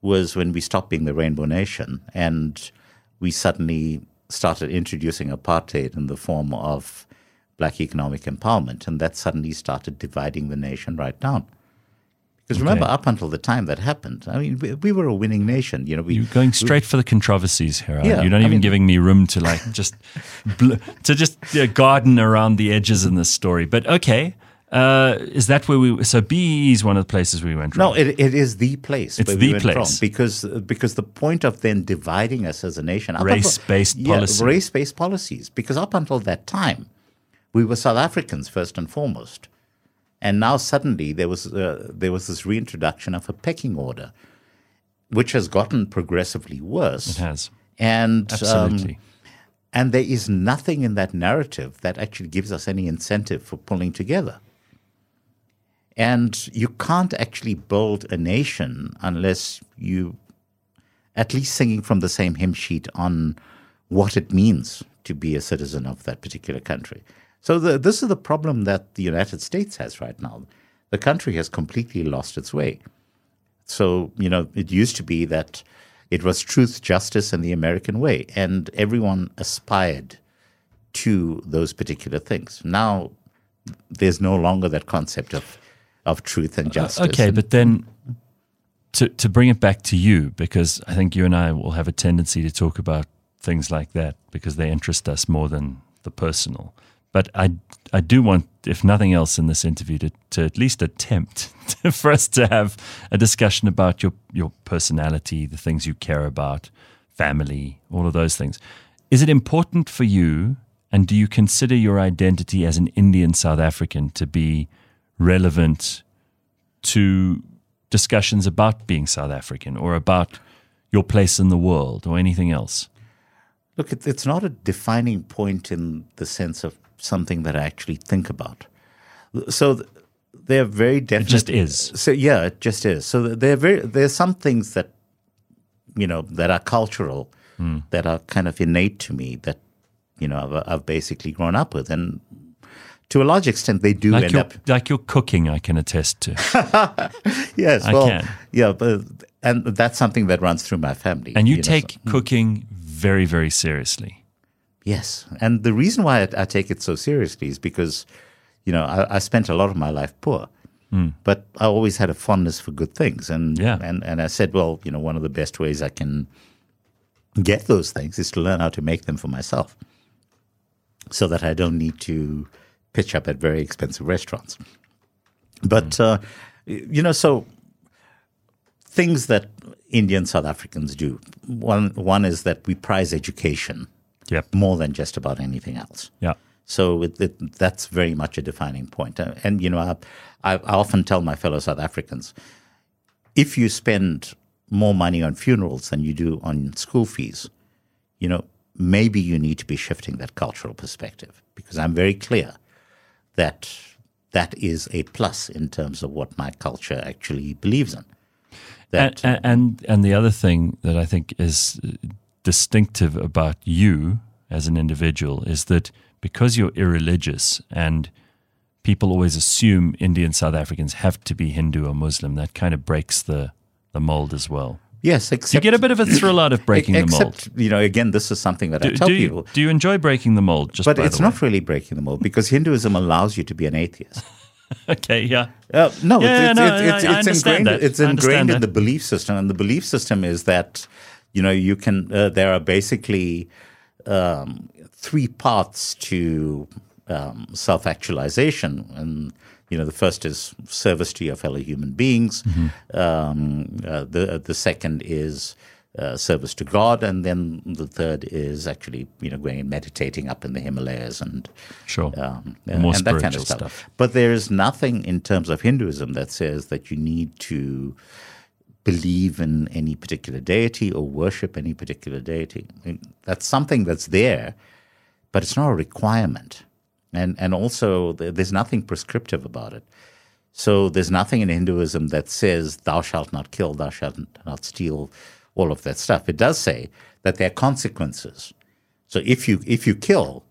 was when we stopped being the Rainbow Nation and we suddenly started introducing apartheid in the form of black economic empowerment, and that suddenly started dividing the nation right down. Because remember, Okay. up until the time that happened, I mean, we, we were a winning nation. You know, we You're going straight for the controversies here. Yeah, You're not I even mean- giving me room to like just bl- to just you know, garden around the edges in this story. But okay, uh, is that where we? So BE is one of the places we went. From. No, it, it is the place. It's the we place. wrong because because the point of then dividing us as a nation, up until- Race-based yeah, policy. race-based policies. Because up until that time, we were South Africans first and foremost, and now suddenly there was uh, there was this reintroduction of a pecking order, which has gotten progressively worse. it has And um, absolutely. and there is nothing in that narrative that actually gives us any incentive for pulling together. And you can't actually build a nation unless you at least singing from the same hymn sheet on what it means to be a citizen of that particular country. So the, this is the problem that the United States has right now. The country has completely lost its way. So, you know, it used to be that it was truth, justice, and the American way, and everyone aspired to those particular things. Now, there's no longer that concept of of truth and justice. Uh, okay, and, but then to to bring it back to you, because I think you and I will have a tendency to talk about things like that because they interest us more than the personal. But I I do want, if nothing else, in this interview to, to at least attempt to, for us to have a discussion about your your personality, the things you care about, family, all of those things. Is it important for you, and do you consider your identity as an Indian South African to be relevant to discussions about being South African or about your place in the world or anything else? Look, it's not a defining point in the sense of something that I actually think about. So th- they're very definite. It just is. So yeah, it just is. So there very there's some things that you know that are cultural, Hmm. that are kind of innate to me that you know I've, I've basically grown up with, and to a large extent they do Like end your, up. like your cooking, I can attest to. Yes, I well, can. yeah, but and that's something that runs through my family. And you know, take so- cooking very, very seriously. Yes, and the reason why I, I take it so seriously is because, you know, I, I spent a lot of my life poor, but I always had a fondness for good things, and Yeah. and and I said, well, you know, one of the best ways I can get those things is to learn how to make them for myself, so that I don't need to pitch up at very expensive restaurants. But uh, you know, so things that Indian South Africans do. One one is that we prize education Yep. more than just about anything else. Yeah. So it, it, that's very much a defining point. Uh, And, you know, I, I I often tell my fellow South Africans, if you spend more money on funerals than you do on school fees, you know, maybe you need to be shifting that cultural perspective because I'm very clear that that is a plus in terms of what my culture actually believes in. That, and, and and the other thing that I think is distinctive about you as an individual is that because you're irreligious and people always assume Indian South Africans have to be Hindu or Muslim, that kind of breaks the, the mold as well. yes, Do you get a bit of a thrill out of breaking the mold? you know, again, this is something that I Do, tell do people. you, do you enjoy breaking the mold? Just But it's not really breaking the mold because Hinduism allows you to be an atheist. okay. Yeah. Uh, no, Yeah, it's, no, it's, it's, I- I it's ingrained. that. It's I ingrained in that. the belief system, and the belief system is that you know you can. Uh, there are basically um, three paths to um, self-actualization, and you know the first is service to your fellow human beings. Mm-hmm. Um, uh, the the second is uh, service to God, and then the third is actually you know going and meditating up in the Himalayas and Sure. um, More and that kind spiritual of stuff. stuff. But there is nothing in terms of Hinduism that says that you need to believe in any particular deity or worship any particular deity. I mean, that's something that's there, but it's not a requirement. And and also there's nothing prescriptive about it. So there's nothing in Hinduism that says thou shalt not kill, thou shalt not steal, all of that stuff. It does say that there are consequences. So if you if you kill,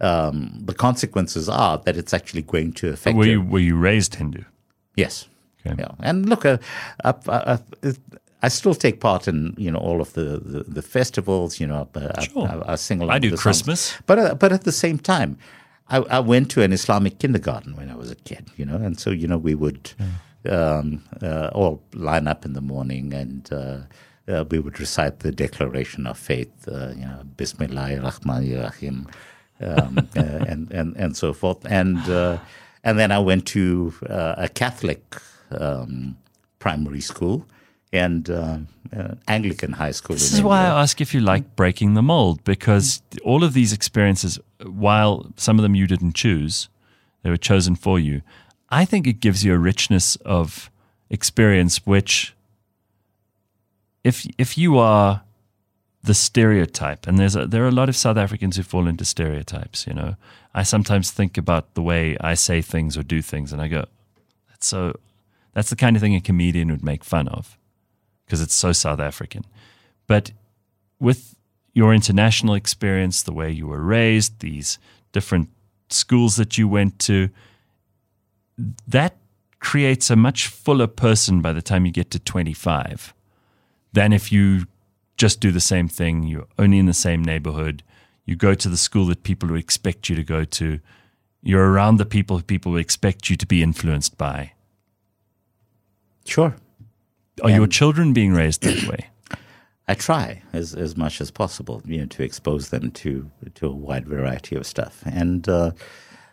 um, the consequences are that it's actually going to affect Were you, were you raised Hindu? Yes. Okay. Yeah. And look, uh, I, I, I, I still take part in you know all of the the, the festivals. You know, uh, Sure. I, I, I sing along. I do the songs. Christmas. but uh, but at the same time, I, I went to an Islamic kindergarten when I was a kid. You know, and so you know we would um, uh, all line up in the morning and. Uh, uh, we would recite the Declaration of Faith, uh, you know, Bismillah Rahman Rahim, um, uh, and, and and so forth. And uh, and then I went to uh, a Catholic um, primary school and uh, uh, Anglican high school. This is why I ask if you like breaking the mold, because all of these experiences, while some of them you didn't choose, they were chosen for you. I think it gives you a richness of experience, which, if if you are the stereotype, and there's a, there are a lot of South Africans who fall into stereotypes. You know, I sometimes think about the way I say things or do things, and I go, "That's so." That's the kind of thing a comedian would make fun of, because it's so South African. But with your international experience, the way you were raised, these different schools that you went to, that creates a much fuller person by the time you get to 25 than if you just do the same thing, you're only in the same neighborhood, you go to the school that people expect you to go to, you're around the people who people expect you to be influenced by. Sure. Are your children being raised that way? I try as, as much as possible, you know, to expose them to to a wide variety of stuff. And uh,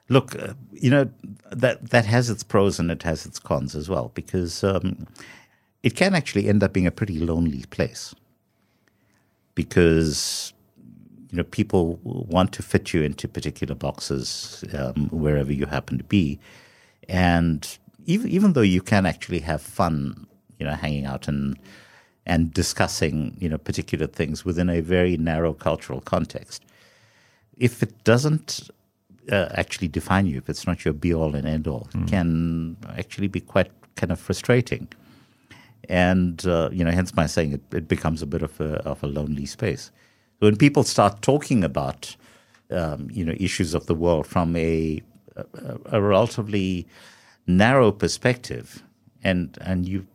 look, uh, you know, that that has its pros and it has its cons as well, because um, it can actually end up being a pretty lonely place. Because you know, people want to fit you into particular boxes um, wherever you happen to be, and even even though you can actually have fun, you know, hanging out and and discussing you know particular things within a very narrow cultural context. If it doesn't uh, actually define you, if it's not your be all and end all, mm. can actually be quite kind of frustrating. And uh, you know, hence my saying it, it becomes a bit of a of a lonely space. When people start talking about um, you know issues of the world from a, a, a relatively narrow perspective, and and you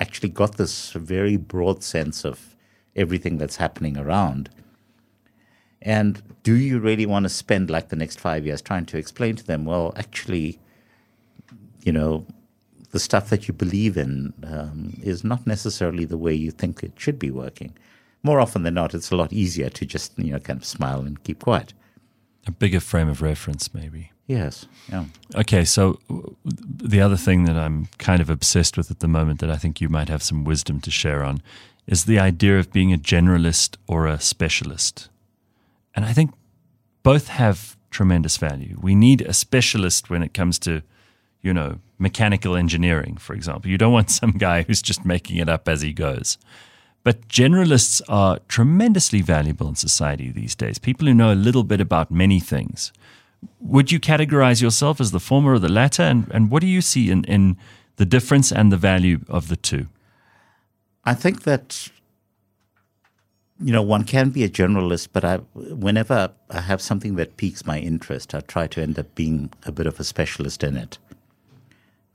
actually got this very broad sense of everything that's happening around. And do you really want to spend like the next five years trying to explain to them, well, actually, you know, the stuff that you believe in um, is not necessarily the way you think it should be working. More often than not, it's a lot easier to just, you know, kind of smile and keep quiet. A bigger frame of reference, maybe. Yes. Yeah. Okay. So the other thing that I'm kind of obsessed with at the moment that I think you might have some wisdom to share on is the idea of being a generalist or a specialist. And I think both have tremendous value. We need a specialist when it comes to, you know, mechanical engineering, for example. You don't want some guy who's just making it up as he goes. But generalists are tremendously valuable in society these days. People who know a little bit about many things would you categorize yourself as the former or the latter? And, and what do you see in, in the difference and the value of the two? I think that you know one can be a generalist, but I, whenever I have something that piques my interest, I try to end up being a bit of a specialist in it.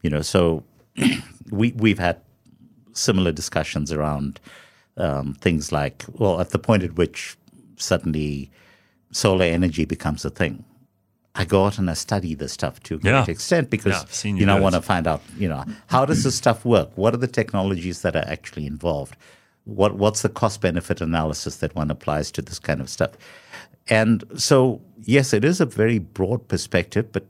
You know, so we we've had similar discussions around um, things like well, at the point at which suddenly solar energy becomes a thing I go out and I study this stuff to a great yeah. extent because yeah, you, know I want to find out you know how does this stuff work? What are the technologies that are actually involved? What what's the cost benefit analysis that one applies to this kind of stuff? And so yes, it is a very broad perspective, but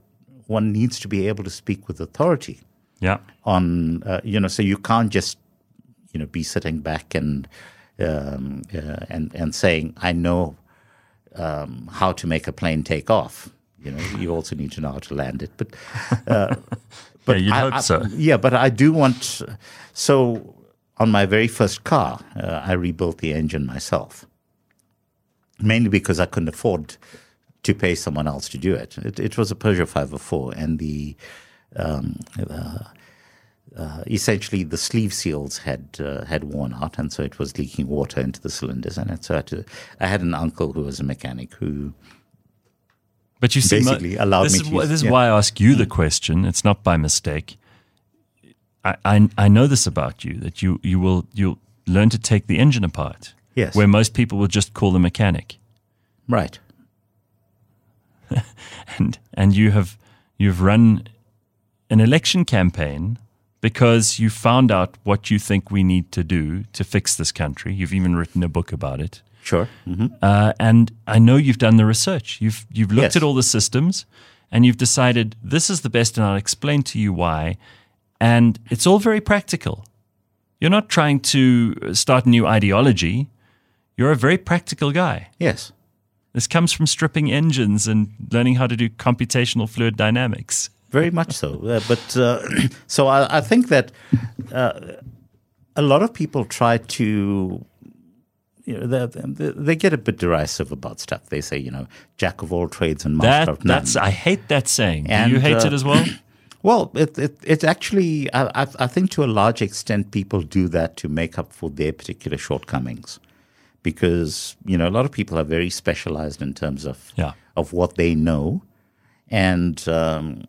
one needs to be able to speak with authority. Yeah. On uh, you know, so you can't just you know be sitting back and um, uh, and and saying I know um, how to make a plane take off you know, you also need to know how to land it. But, uh, but yeah, you'd I, hope I, so. Yeah, but I do want. So on my very first car, uh, I rebuilt the engine myself, mainly because I couldn't afford to pay someone else to do it. It, it was a Peugeot 504, and the um, uh, uh, essentially the sleeve seals had uh, had worn out, and so it was leaking water into the cylinders. And so I had, to, I had an uncle who was a mechanic who but you see, basically allowed this me is, to. This is yeah. why I ask you the question. It's not by mistake. I, I, I know this about you that you you will you'll learn to take the engine apart. Yes. Where most people will just call the mechanic. Right. and and you have you've run an election campaign because you found out what you think we need to do to fix this country. You've even written a book about it. Sure. Mm-hmm. Uh, and I know you've done the research. You've you've looked Yes. at all the systems, and you've decided this is the best, and I'll explain to you why. And it's all very practical. You're not trying to start a new ideology. You're a very practical guy. Yes. This comes from stripping engines and learning how to do computational fluid dynamics. Very much so. Uh, but uh, so I, I think that uh, a lot of people try to. You know, they, they- get a bit derisive about stuff. They say, you know, jack of all trades and master That of none. that's I hate that saying. Do you hate uh, it as well? Well, it, it, it actually, I, I- I think to a large extent, people do that to make up for their particular shortcomings. because you know a lot of people are very specialized in terms of Yeah. of what they know, and um,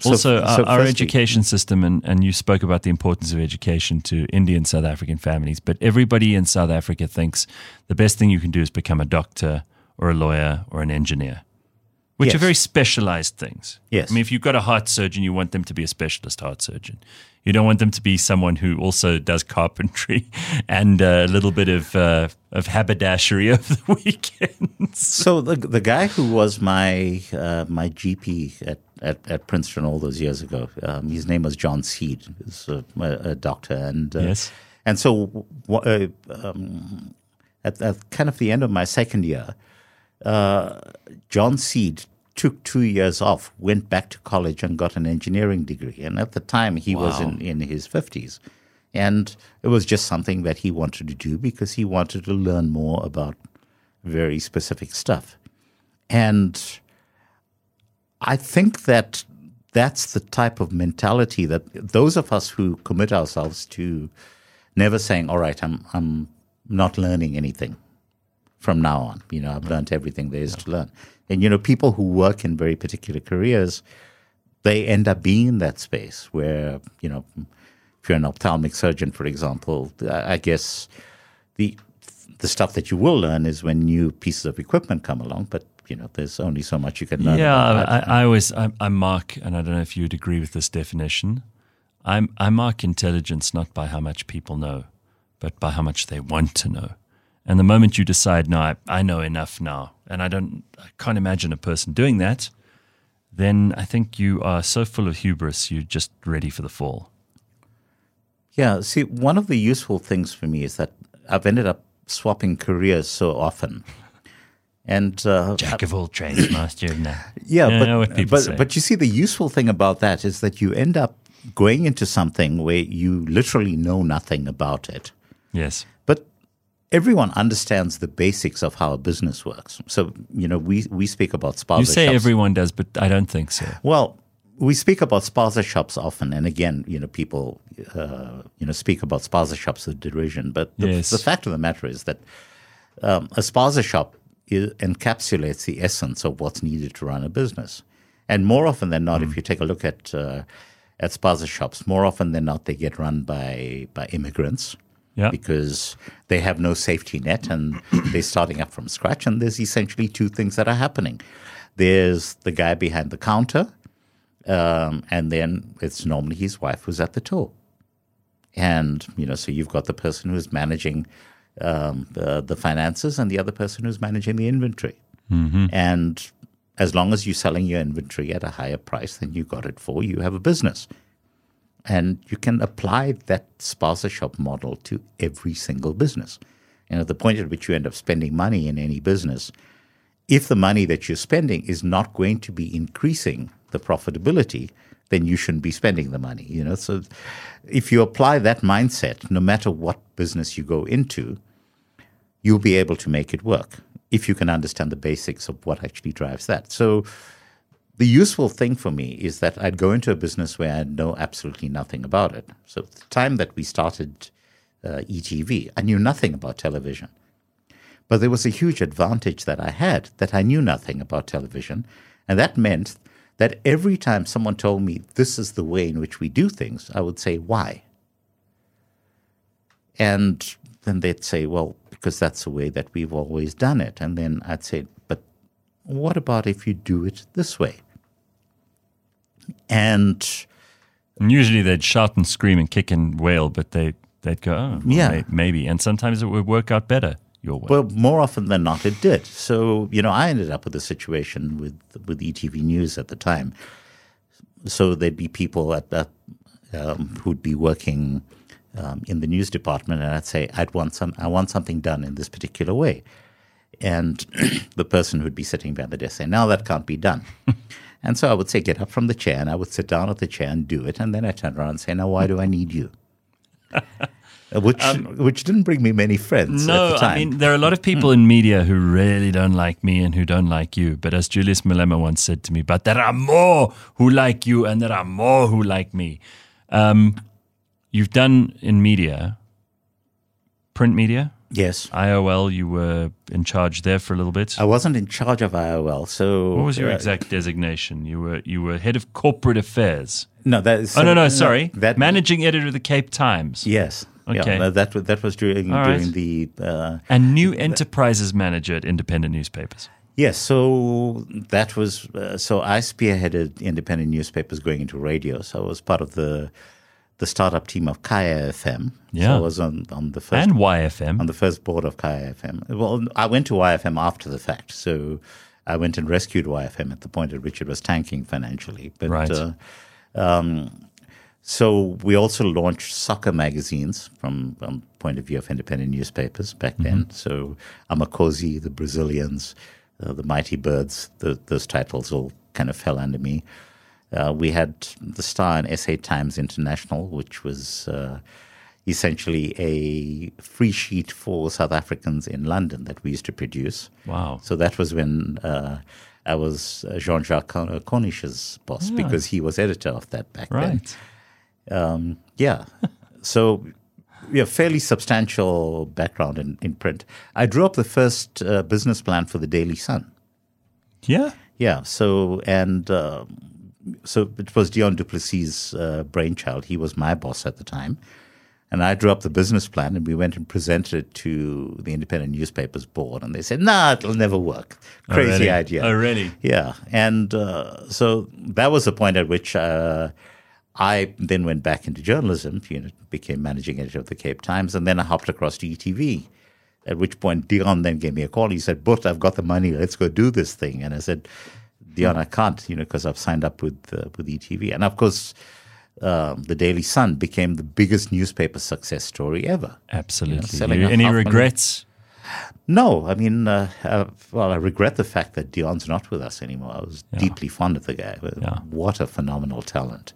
so- also, our, so our firstly- education system, and, and you spoke about the importance of education to Indian South African families, but everybody in South Africa thinks the best thing you can do is become a doctor or a lawyer or an engineer, which are very specialized things. Yes. I mean, if you've got a heart surgeon, you want them to be a specialist heart surgeon. You don't want them to be someone who also does carpentry and uh, a little bit of uh, of haberdashery over the weekends. So the the guy who was my uh, my GP at, at, at Princeton all those years ago, um, his name was John Seed. He's a, a, a doctor, and uh, Yes. and so uh, um, at, at kind of the end of my second year, uh, John Seed took two years off, went back to college, and got an engineering degree. And at the time, he was in in his fifties, and it was just something that he wanted to do because he wanted to learn more about very specific stuff. And I think that that's the type of mentality that those of us who commit ourselves to never saying, all right, I'm, I'm not learning anything from now on. You know, I've learned everything there is to learn. And, you know, people who work in very particular careers, they end up being in that space where, you know, if you're an ophthalmic surgeon, for example, I guess the the stuff that you will learn is when new pieces of equipment come along. But you know, there's only so much you can learn. Yeah, I. I always I, I mark, and I don't know if you would agree with this definition. I'm, I mark intelligence not by how much people know, but by how much they want to know. And the moment you decide, no, I, I know enough now, and I don't, I can't imagine a person doing that, then I think you are so full of hubris, you're just ready for the fall. Yeah, see, one of the useful things for me is that I've ended up swapping careers so often. And uh, Jack of all trades, master of none. yeah, I know what but but, say. but you see, the useful thing about that is that you end up going into something where you literally know nothing about it. Yes. Everyone understands the basics of how a business works. So, you know, we, we speak about spa You say shops. everyone does, but I don't think so. Well, we speak about spaza shops often, and again, you know, people, uh, you know, speak about spaza shops with derision. But the, Yes. the fact of the matter is that um, a spaza shop i encapsulates the essence of what's needed to run a business. And more often than not, if you take a look at uh, at spaza shops, more often than not, they get run by by immigrants Yeah. because they have no safety net and they're starting up from scratch. And there's essentially two things that are happening. There's the guy behind the counter, um, and then it's normally his wife who's at the till. And you know, so you've got the person who's managing um, the, the finances, and the other person who's managing the inventory. And as long as you're selling your inventory at a higher price than you got it for, you have a business. And you can apply that shop model to every single business. And at the point at which you end up spending money in any business, if the money that you're spending is not going to be increasing the profitability, then you shouldn't be spending the money. You know, so if you apply that mindset, no matter what business you go into, you'll be able to make it work if you can understand the basics of what actually drives that. So the useful thing for me is that I'd go into a business where I know absolutely nothing about it. So the time that we started uh, ETV, I knew nothing about television. But there was a huge advantage that I had that I knew nothing about television. And that meant that every time someone told me this is the way in which we do things, I would say, why? And then they'd say, well, because that's the way that we've always done it. And then I'd say, what about if you do it this way? And And usually they'd shout and scream and kick and wail, but they they'd go, oh, well, Yeah. may- maybe. And sometimes it would work out better your way. Well, more often than not, it did. So you know, I ended up with a situation with with ETV News at the time. So there'd be people at that um, who'd be working um, in the news department, and I'd say, "I'd want some. I want something done in this particular way." And the person who'd be sitting behind the desk say, "Now that can't be done." and so I would say, "Get up from the chair," and I would sit down at the chair and do it. And then I turn around and say, "Now, why do I need you?" which which didn't bring me many friends at Um, No, the time. I mean, there are a lot of people in media who really don't like me and who don't like you. But as Julius Malema once said to me, but there are more who like you and there are more who like me. Um, you've done in media, print media, Yes. IOL, you were in charge there for a little bit. I wasn't in charge of IOL, so what was your uh, exact designation? You were you were head of corporate affairs. No, that is. oh no, no, sorry. That Managing editor of the Cape Times Yes. Okay. Yeah, that was that was during All during right. the uh, and new enterprises manager at independent newspapers. yes. So that was uh, so I spearheaded independent newspapers going into radio. So I was part of the the startup team of Kaya FM. Yeah. so I was on on the first And YFM. on the first board of Kaya FM. Well, I went to YFM after the fact, so I went and rescued YFM at the point at which it was tanking financially. But Right. uh, um, so we also launched soccer magazines from from point of view of independent newspapers back then. So Amakhosi, the Brazilians, uh, the Mighty Birds, the, those titles all kind of fell under me. Uh, we had the Star and SA Times International, which was uh, essentially a free sheet for South Africans in London that we used to produce. Wow. So that was when uh, I was uh, Jean-Jacques Cornish's boss because he was editor of that back then. Right. Um, yeah. so, yeah, fairly substantial background in, in print. I drew up the first uh, business plan for the Daily Sun. Yeah. Yeah. So, and uh, so it was Deon du Plessis' uh, brainchild. He was my boss at the time. And I drew up the business plan and we went and presented it to the independent newspapers board. And they said, nah, it'll never work. Crazy really? idea. Oh, really? Yeah. And uh, so that was the point at which uh, I then went back into journalism, you know, became managing editor of the Cape Times, and then I hopped across to ETV. At which point Deon then gave me a call. He said, But I've got the money. Let's go do this thing. And I said, Deon, I can't, you know, because I've signed up with uh, with ETV. And of course, um, the Daily Sun became the biggest newspaper success story ever. Absolutely. You- a any regrets? No, I mean, uh, uh, well, I regret the fact that Deon's not with us anymore. I was deeply fond of the guy. Yeah. What a phenomenal talent.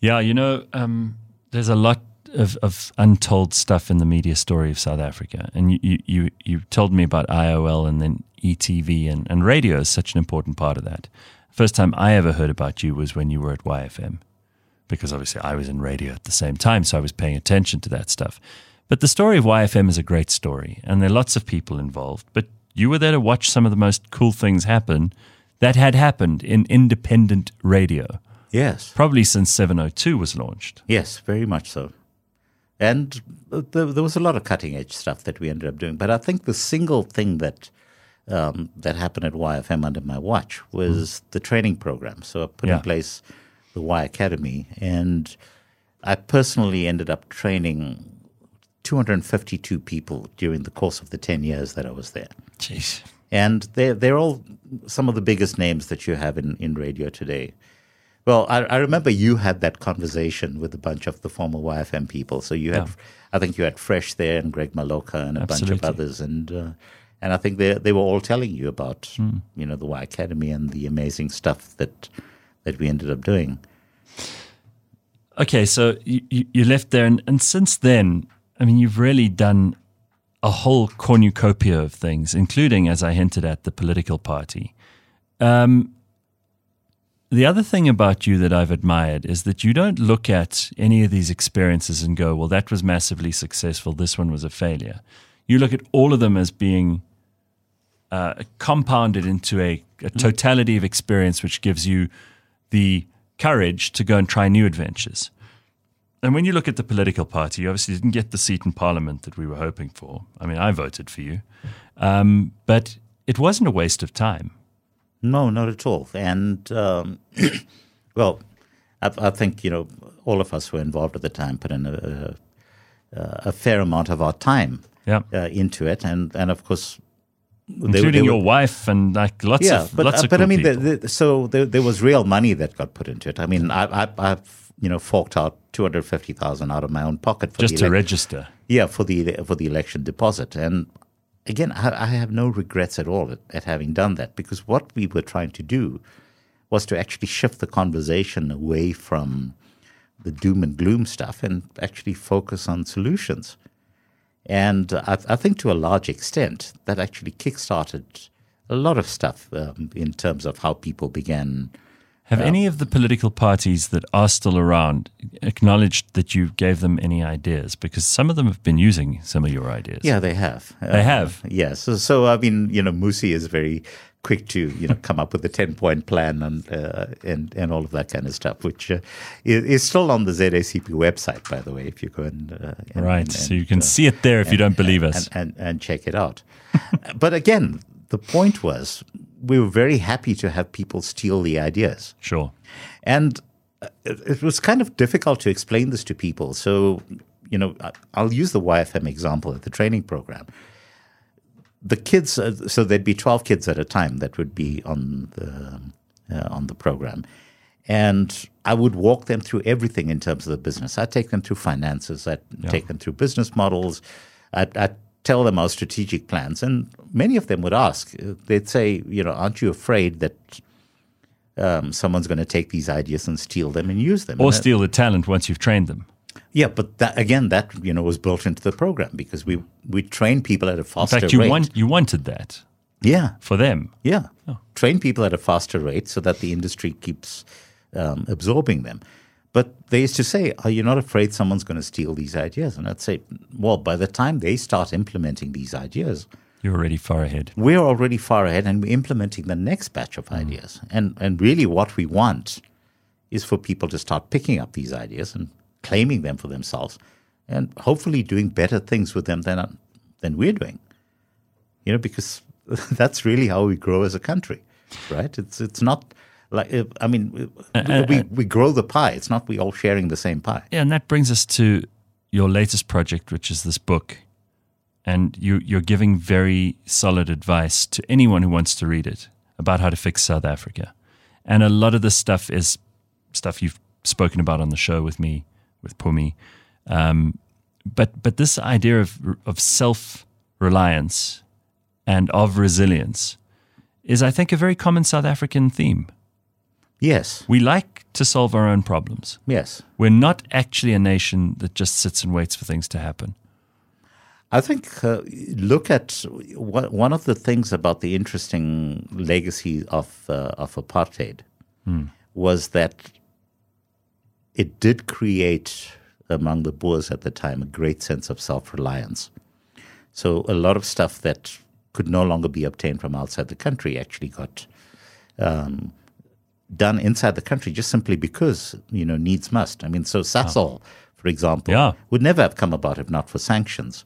Yeah, you know, um, there's a lot of, of untold stuff in the media story of South Africa. And you, you, you, you told me about IOL and then ETV, and, and radio is such an important part of that. First time I ever heard about you was when you were at YFM, because obviously I was in radio at the same time, so I was paying attention to that stuff. But the story of YFM is a great story, and there are lots of people involved. But you were there to watch some of the most cool things happen that had happened in independent radio Yes. probably since 702 was launched. Yes, very much so. And there, there was a lot of cutting edge stuff that we ended up doing. But I think the single thing that um, that happened at YFM under my watch was the training program. So I put Yeah. in place the Y Academy, and I personally ended up training 252 people during the course of the 10 years that I was there. Jeez. And they're, they're all some of the biggest names that you have in, in radio today. Well, I, I remember you had that conversation with a bunch of the former YFM people. So you had, Yeah. I think you had Fresh there and Greg Maloka and a bunch of others. And uh, and I think they they were all telling you about Hmm. you know the Y Academy and the amazing stuff that that we ended up doing. Okay, so you, you, you left there, and, and since then, I mean, you've really done a whole cornucopia of things, including, as I hinted at, the political party. Um, the other thing about you that I've admired is that you don't look at any of these experiences and go, well, that was massively successful, this one was a failure. You look at all of them as being uh, compounded into a, a totality of experience, which gives you the courage to go and try new adventures. And when you look at the political party, you obviously didn't get the seat in parliament that we were hoping for. I mean, I voted for you. Um, but it wasn't a waste of time. No, not at all. And um, well, I, I think you know all of us who were involved at the time put in a, a, a fair amount of our time Yeah. uh, into it, and and of course, Including they were- your wife and like lots yeah, of but lots uh, of but I mean, the, the, so there, there was real money that got put into it. I mean, I, I, I've you know forked out two hundred fifty thousand out of my own pocket for just to elec- register. yeah for the for the election deposit and again I, I have no regrets at all at, at having done that because what we were trying to do was to actually shift the conversation away from the doom and gloom stuff and actually focus on solutions. And I, I think to a large extent that actually kickstarted a lot of stuff um, in terms of how people began Have any of the political parties that are still around acknowledged that you gave them any ideas? Because some of them have been using some of your ideas. Yeah, they have. They have? Yes. So, so, I mean, you know, Mmusi is very quick to you know come up with a 10 point plan and uh, and and all of that kind of stuff which uh, is, is, still on the ZACP website by the way if you go and, uh, and right and, so you can see it there if and, you don't believe us and, and check it out but again the point was we were very happy to have people steal the ideas sure and it, it was kind of difficult to explain this to people so you know I'll use the YFM example at the training program the kids, uh, so there'd be 12 kids at a time that would be on the, uh, on the program. And I would walk them through everything in terms of the business. I'd take them through finances, I'd yeah. take them through business models, I'd, I'd, tell them our strategic plans. And many of them would ask, they'd say, you know, aren't you afraid that um, someone's going to take these ideas and steal them and use them? Or and steal the talent once you've trained them. Yeah, but that, again, that you know was built into the program because we we train people at a faster rate. In fact, you rate. Want, you wanted that. Yeah, for them. Yeah, oh. train people at a faster rate so that the industry keeps um, absorbing them. But they used to say, "Are you not afraid someone's going to steal these ideas?" And I'd say, "Well, by the time they start implementing these ideas." You're already far ahead. We're already far ahead, and we're implementing the next batch of mm. ideas. And and really, what we want is for people to start picking up these ideas and claiming them for themselves, and hopefully doing better things with them than than we're doing. You know, because that's really how we grow as a country, right? It's it's not like I mean, uh, we we grow the pie. It's not we all sharing the same pie. Yeah, and that brings us to your latest project, which is this book, and you you're giving very solid advice to anyone who wants to read it about how to fix South Africa, and a lot of this stuff is stuff you've spoken about on the show with me with Pumi. Um, but but this idea of of self reliance and of resilience is, I think, a very common South African theme. Yes, we like to solve our own problems. Yes, we're not actually a nation that just sits and waits for things to happen. I think uh, look at one of the things about the interesting legacy of uh, of apartheid hmm. was that it did create among the Boers at the time a great sense of self reliance. So a lot of stuff that could no longer be obtained from outside the country actually got um, done inside the country just simply because you know needs must. I mean, so Sasol, for example, yeah. would never have come about if not for sanctions.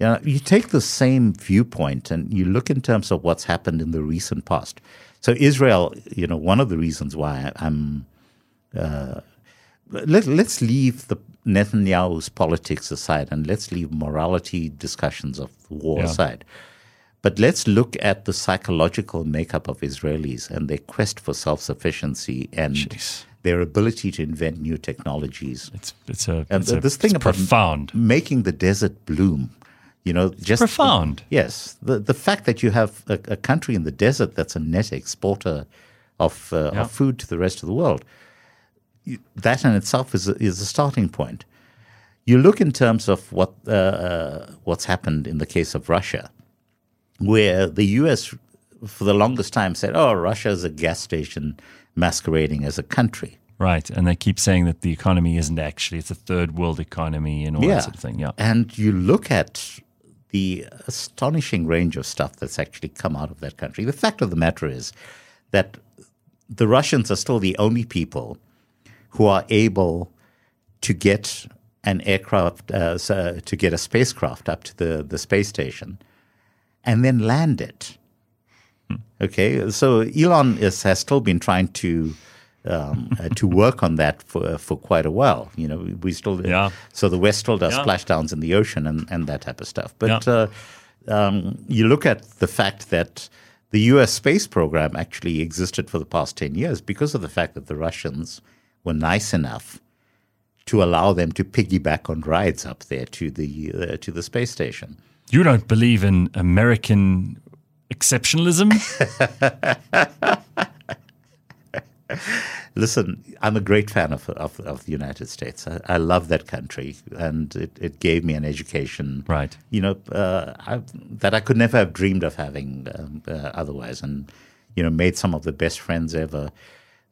You, know, you take the same viewpoint and you look in terms of what's happened in the recent past. So Israel, you know, one of the reasons why I'm uh, let, us leave the Netanyahu's politics aside and let's leave morality discussions of war yeah. aside. But let's look at the psychological makeup of Israelis and their quest for self sufficiency and Jeez. their ability to invent new technologies. It's, it's a, and it's this a, thing about profound. making the desert bloom. You know, it's just profound. yes, the the fact that you have a, a, country in the desert that's a net exporter of, uh, yeah. of food to the rest of the world that in itself is a, is a starting point. You look in terms of what uh, uh, what's happened in the case of Russia, where the U.S. for the longest time said, "Oh, Russia is a gas station masquerading as a country." Right, and they keep saying that the economy isn't actually; it's a third world economy and all yeah. that sort of thing. Yeah, and you look at the astonishing range of stuff that's actually come out of that country. The fact of the matter is that the Russians are still the only people who are able to get an aircraft, uh, to get a spacecraft up to the, the space station and then land it. Hmm. Okay, so Elon is, has still been trying to um, uh, to work on that for for quite a while. You know, we still yeah. so the West still does yeah. splashdowns in the ocean and, and that type of stuff. But yeah. uh, um, you look at the fact that the U.S. space program actually existed for the past ten years because of the fact that the Russians were nice enough to allow them to piggyback on rides up there to the uh, to the space station. You don't believe in American exceptionalism? Listen, I'm a great fan of of, of the United States. I, I, love that country, and it, it gave me an education, right? You know, uh, I, that I could never have dreamed of having um, uh, otherwise, and you know, made some of the best friends ever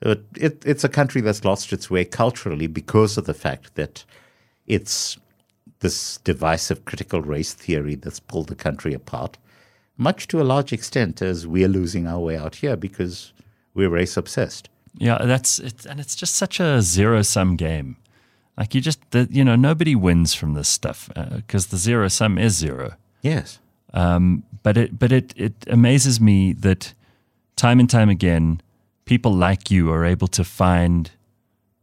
But it, it's a country that's lost its way culturally because of the fact that it's this divisive critical race theory that's pulled the country apart, much to a large extent as we're losing our way out here because we're race obsessed. Yeah, that's it, and it's just such a zero sum game. Like you just, the, you know, nobody wins from this stuff because uh, the zero sum is zero. Yes. Um, but it, but it, it amazes me that time and time again, people like you are able to find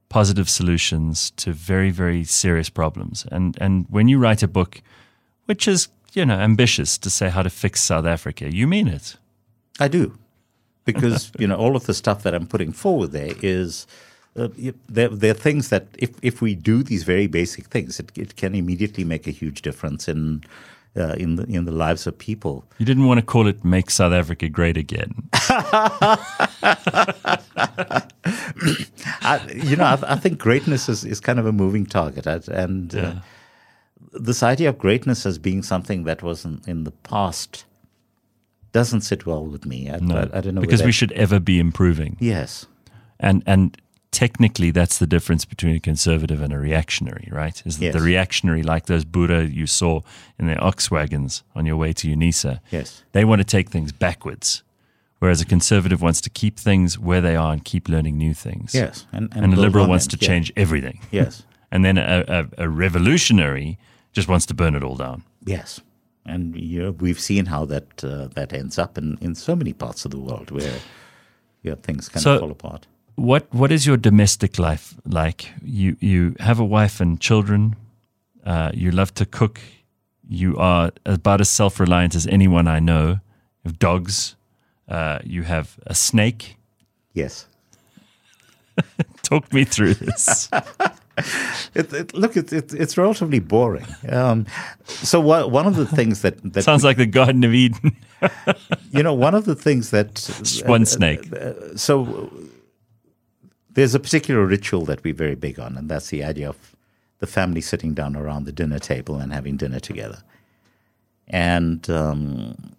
positive solutions to very, very serious problems. And and when you write a book, which is you know ambitious to say how to fix South Africa, you mean it. I do, because you know all of the stuff that I'm putting forward there is. Uh, there, there, are things that if, if we do these very basic things, it, it can immediately make a huge difference in uh, in the in the lives of people. You didn't want to call it "Make South Africa Great Again." I, you know, I, I, think greatness is, is kind of a moving target, and uh, yeah. uh, this idea of greatness as being something that was in, in the past doesn't sit well with me. I, no, I, I don't know because we should ever be improving. Yes, and and technically that's the difference between a conservative and a reactionary, right? Is that yes. the reactionary, like those Boere you saw in their ox wagons on your way to UNISA, yes. they want to take things backwards. Whereas a conservative wants to keep things where they are and keep learning new things. Yes. And, and, and a liberal wants to yeah. change everything. Yes. and then a, a, a, revolutionary just wants to burn it all down. Yes. And you know, we've seen how that uh, that ends up in, in so many parts of the world where you know, things kind so, of fall apart what what is your domestic life like? You you have a wife and children. Uh, you love to cook. You are about as self reliant as anyone I know. You have dogs. Uh, you have a snake. Yes. Talk me through this. it, it, look, it, it's relatively boring. Um, so what, one of the things that, that sounds like the Garden of Eden. you know, one of the things that Just one uh, snake. Uh, so there's a particular ritual that we're very big on, and that's the idea of the family sitting down around the dinner table and having dinner together. And um,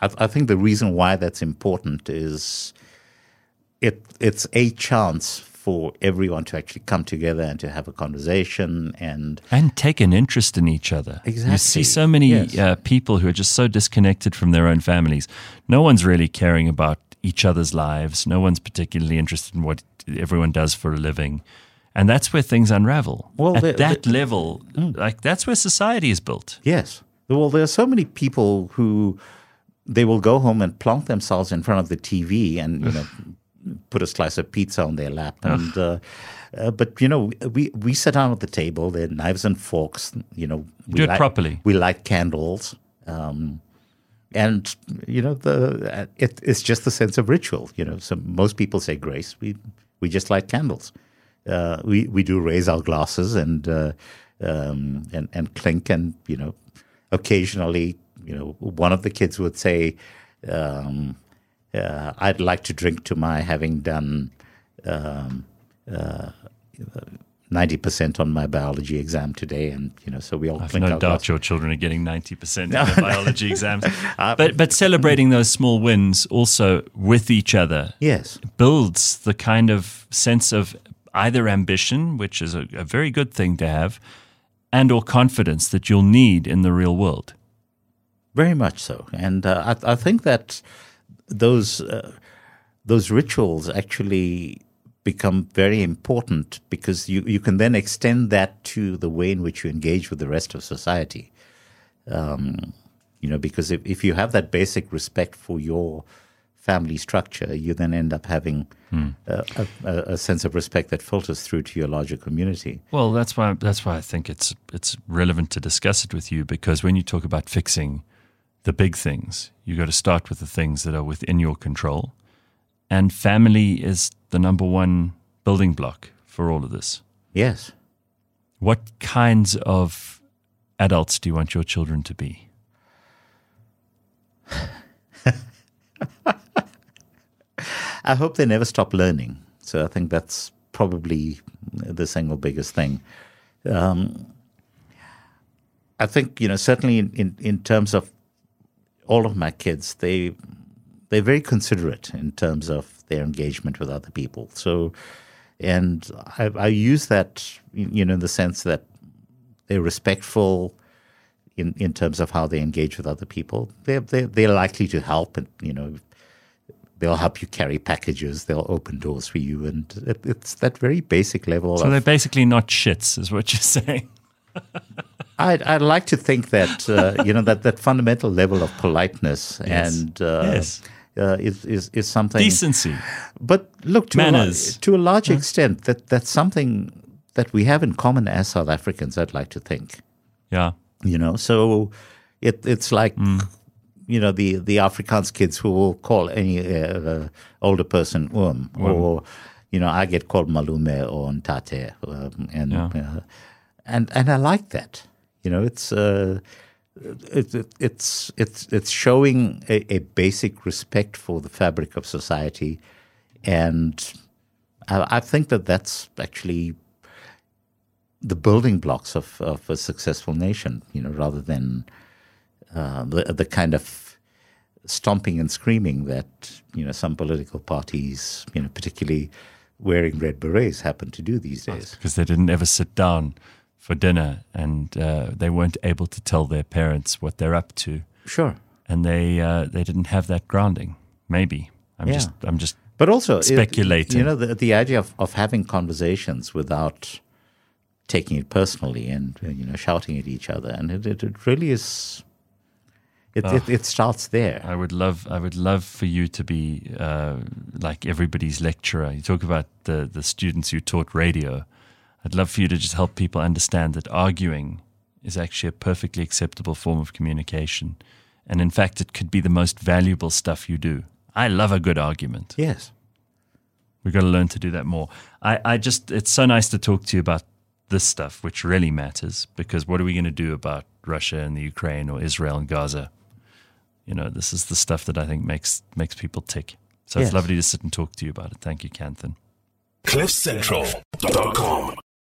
I, I, think the reason why that's important is it it's a chance for everyone to actually come together and to have a conversation and and take an interest in each other. Exactly. You see so many yes. uh, people who are just so disconnected from their own families. No one's really caring about each other's lives. No one's particularly interested in what everyone does for a living. And that's where things unravel. Well, at that level, mm. like that's where society is built. Yes. Well, there are so many people who they will go home and plant themselves in front of the TV and you know put a slice of pizza on their lap and. Uh, uh, but you know, we we sit down at the table. There are knives and forks. You know, we do it light, properly. We light candles. Um, and you know the it, it's just the sense of ritual you know. So most people say grace. We we just light candles. Uh, we we do raise our glasses and uh, um, and and clink and you know occasionally you know one of the kids would say um, uh, I'd like to drink to my having done um, uh, ninety percent on my biology exam today, and you know, so we all. I've no doubt your children are getting ninety percent on their biology exams, uh, but but celebrating those small wins also with each other, yes, builds the kind of sense of either ambition, which is a, a very good thing to have, and or confidence that you'll need in the real world. Very much so, and uh, I, I, think that those uh, those rituals actually become very important because you, you can then extend that to the way in which you engage with the rest of society. Um, you know, because if, if you have that basic respect for your family structure, you then end up having hmm. a, a, a, sense of respect that filters through to your larger community. Well, that's why that's why I think it's it's relevant to discuss it with you because when you talk about fixing the big things, you got to start with the things that are within your control, and family is the number one building block for all of this. Yes. What kinds of adults do you want your children to be? I hope they never stop learning. So I think that's probably the single biggest thing. Um, I think you know certainly in, in, in terms of all of my kids, they they're very considerate in terms of their engagement with other people. So, and I, I use that, you know, in the sense that they're respectful in, in terms of how they engage with other people. They're, they're, they're likely to help, and you know, they'll help you carry packages. They'll open doors for you, and it, it's that very basic level. So of, they're basically not shits, is what you're saying. I'd, I'd like to think that uh, you know that, that fundamental level of politeness Yes. and uh, Yes. Uh, is, is is something Decency. But look, to a, Manners. to a large extent, that that's something that we have in common as South Africans. I'd like to think, Yeah. you know. So it it's like you know the the Afrikaans kids who will call any uh, uh, older person um, or you know I get called malume or ntate, um, and Yeah. uh, and and I like that. You know, it's. It, it, it's it's it's showing a, a basic respect for the fabric of society, and I, I think that that's actually the building blocks of, of a successful nation. You know, rather than uh, the the kind of stomping and screaming that you know some political parties, you know, particularly wearing red berets, happen to do these days. because they didn't ever sit down for dinner and uh, they weren't able to tell their parents what they're up to, Sure. and they uh, they didn't have that grounding. Maybe I'm Yeah. just I'm just But also, it- Speculating. you know, the, the idea of, of having conversations without taking it personally and you know shouting at each other, and it, it, it really is. It, it it starts there. I would love I would love for you to be uh, like everybody's lecturer. You talk about the the students you taught radio. I'd love for you to just help people understand that arguing is actually a perfectly acceptable form of communication, and in fact, it could be the most valuable stuff you do. I love a good argument. Yes. We've got to learn to do that more. I, I just, it's so nice to talk to you about this stuff, which really matters, because what are we going to do about Russia and the Ukraine or Israel and Gaza? You know, this is the stuff that I think makes makes people tick. So Yes. it's lovely to sit and talk to you about it. Thank you, Kanthan. CliffCentral.com.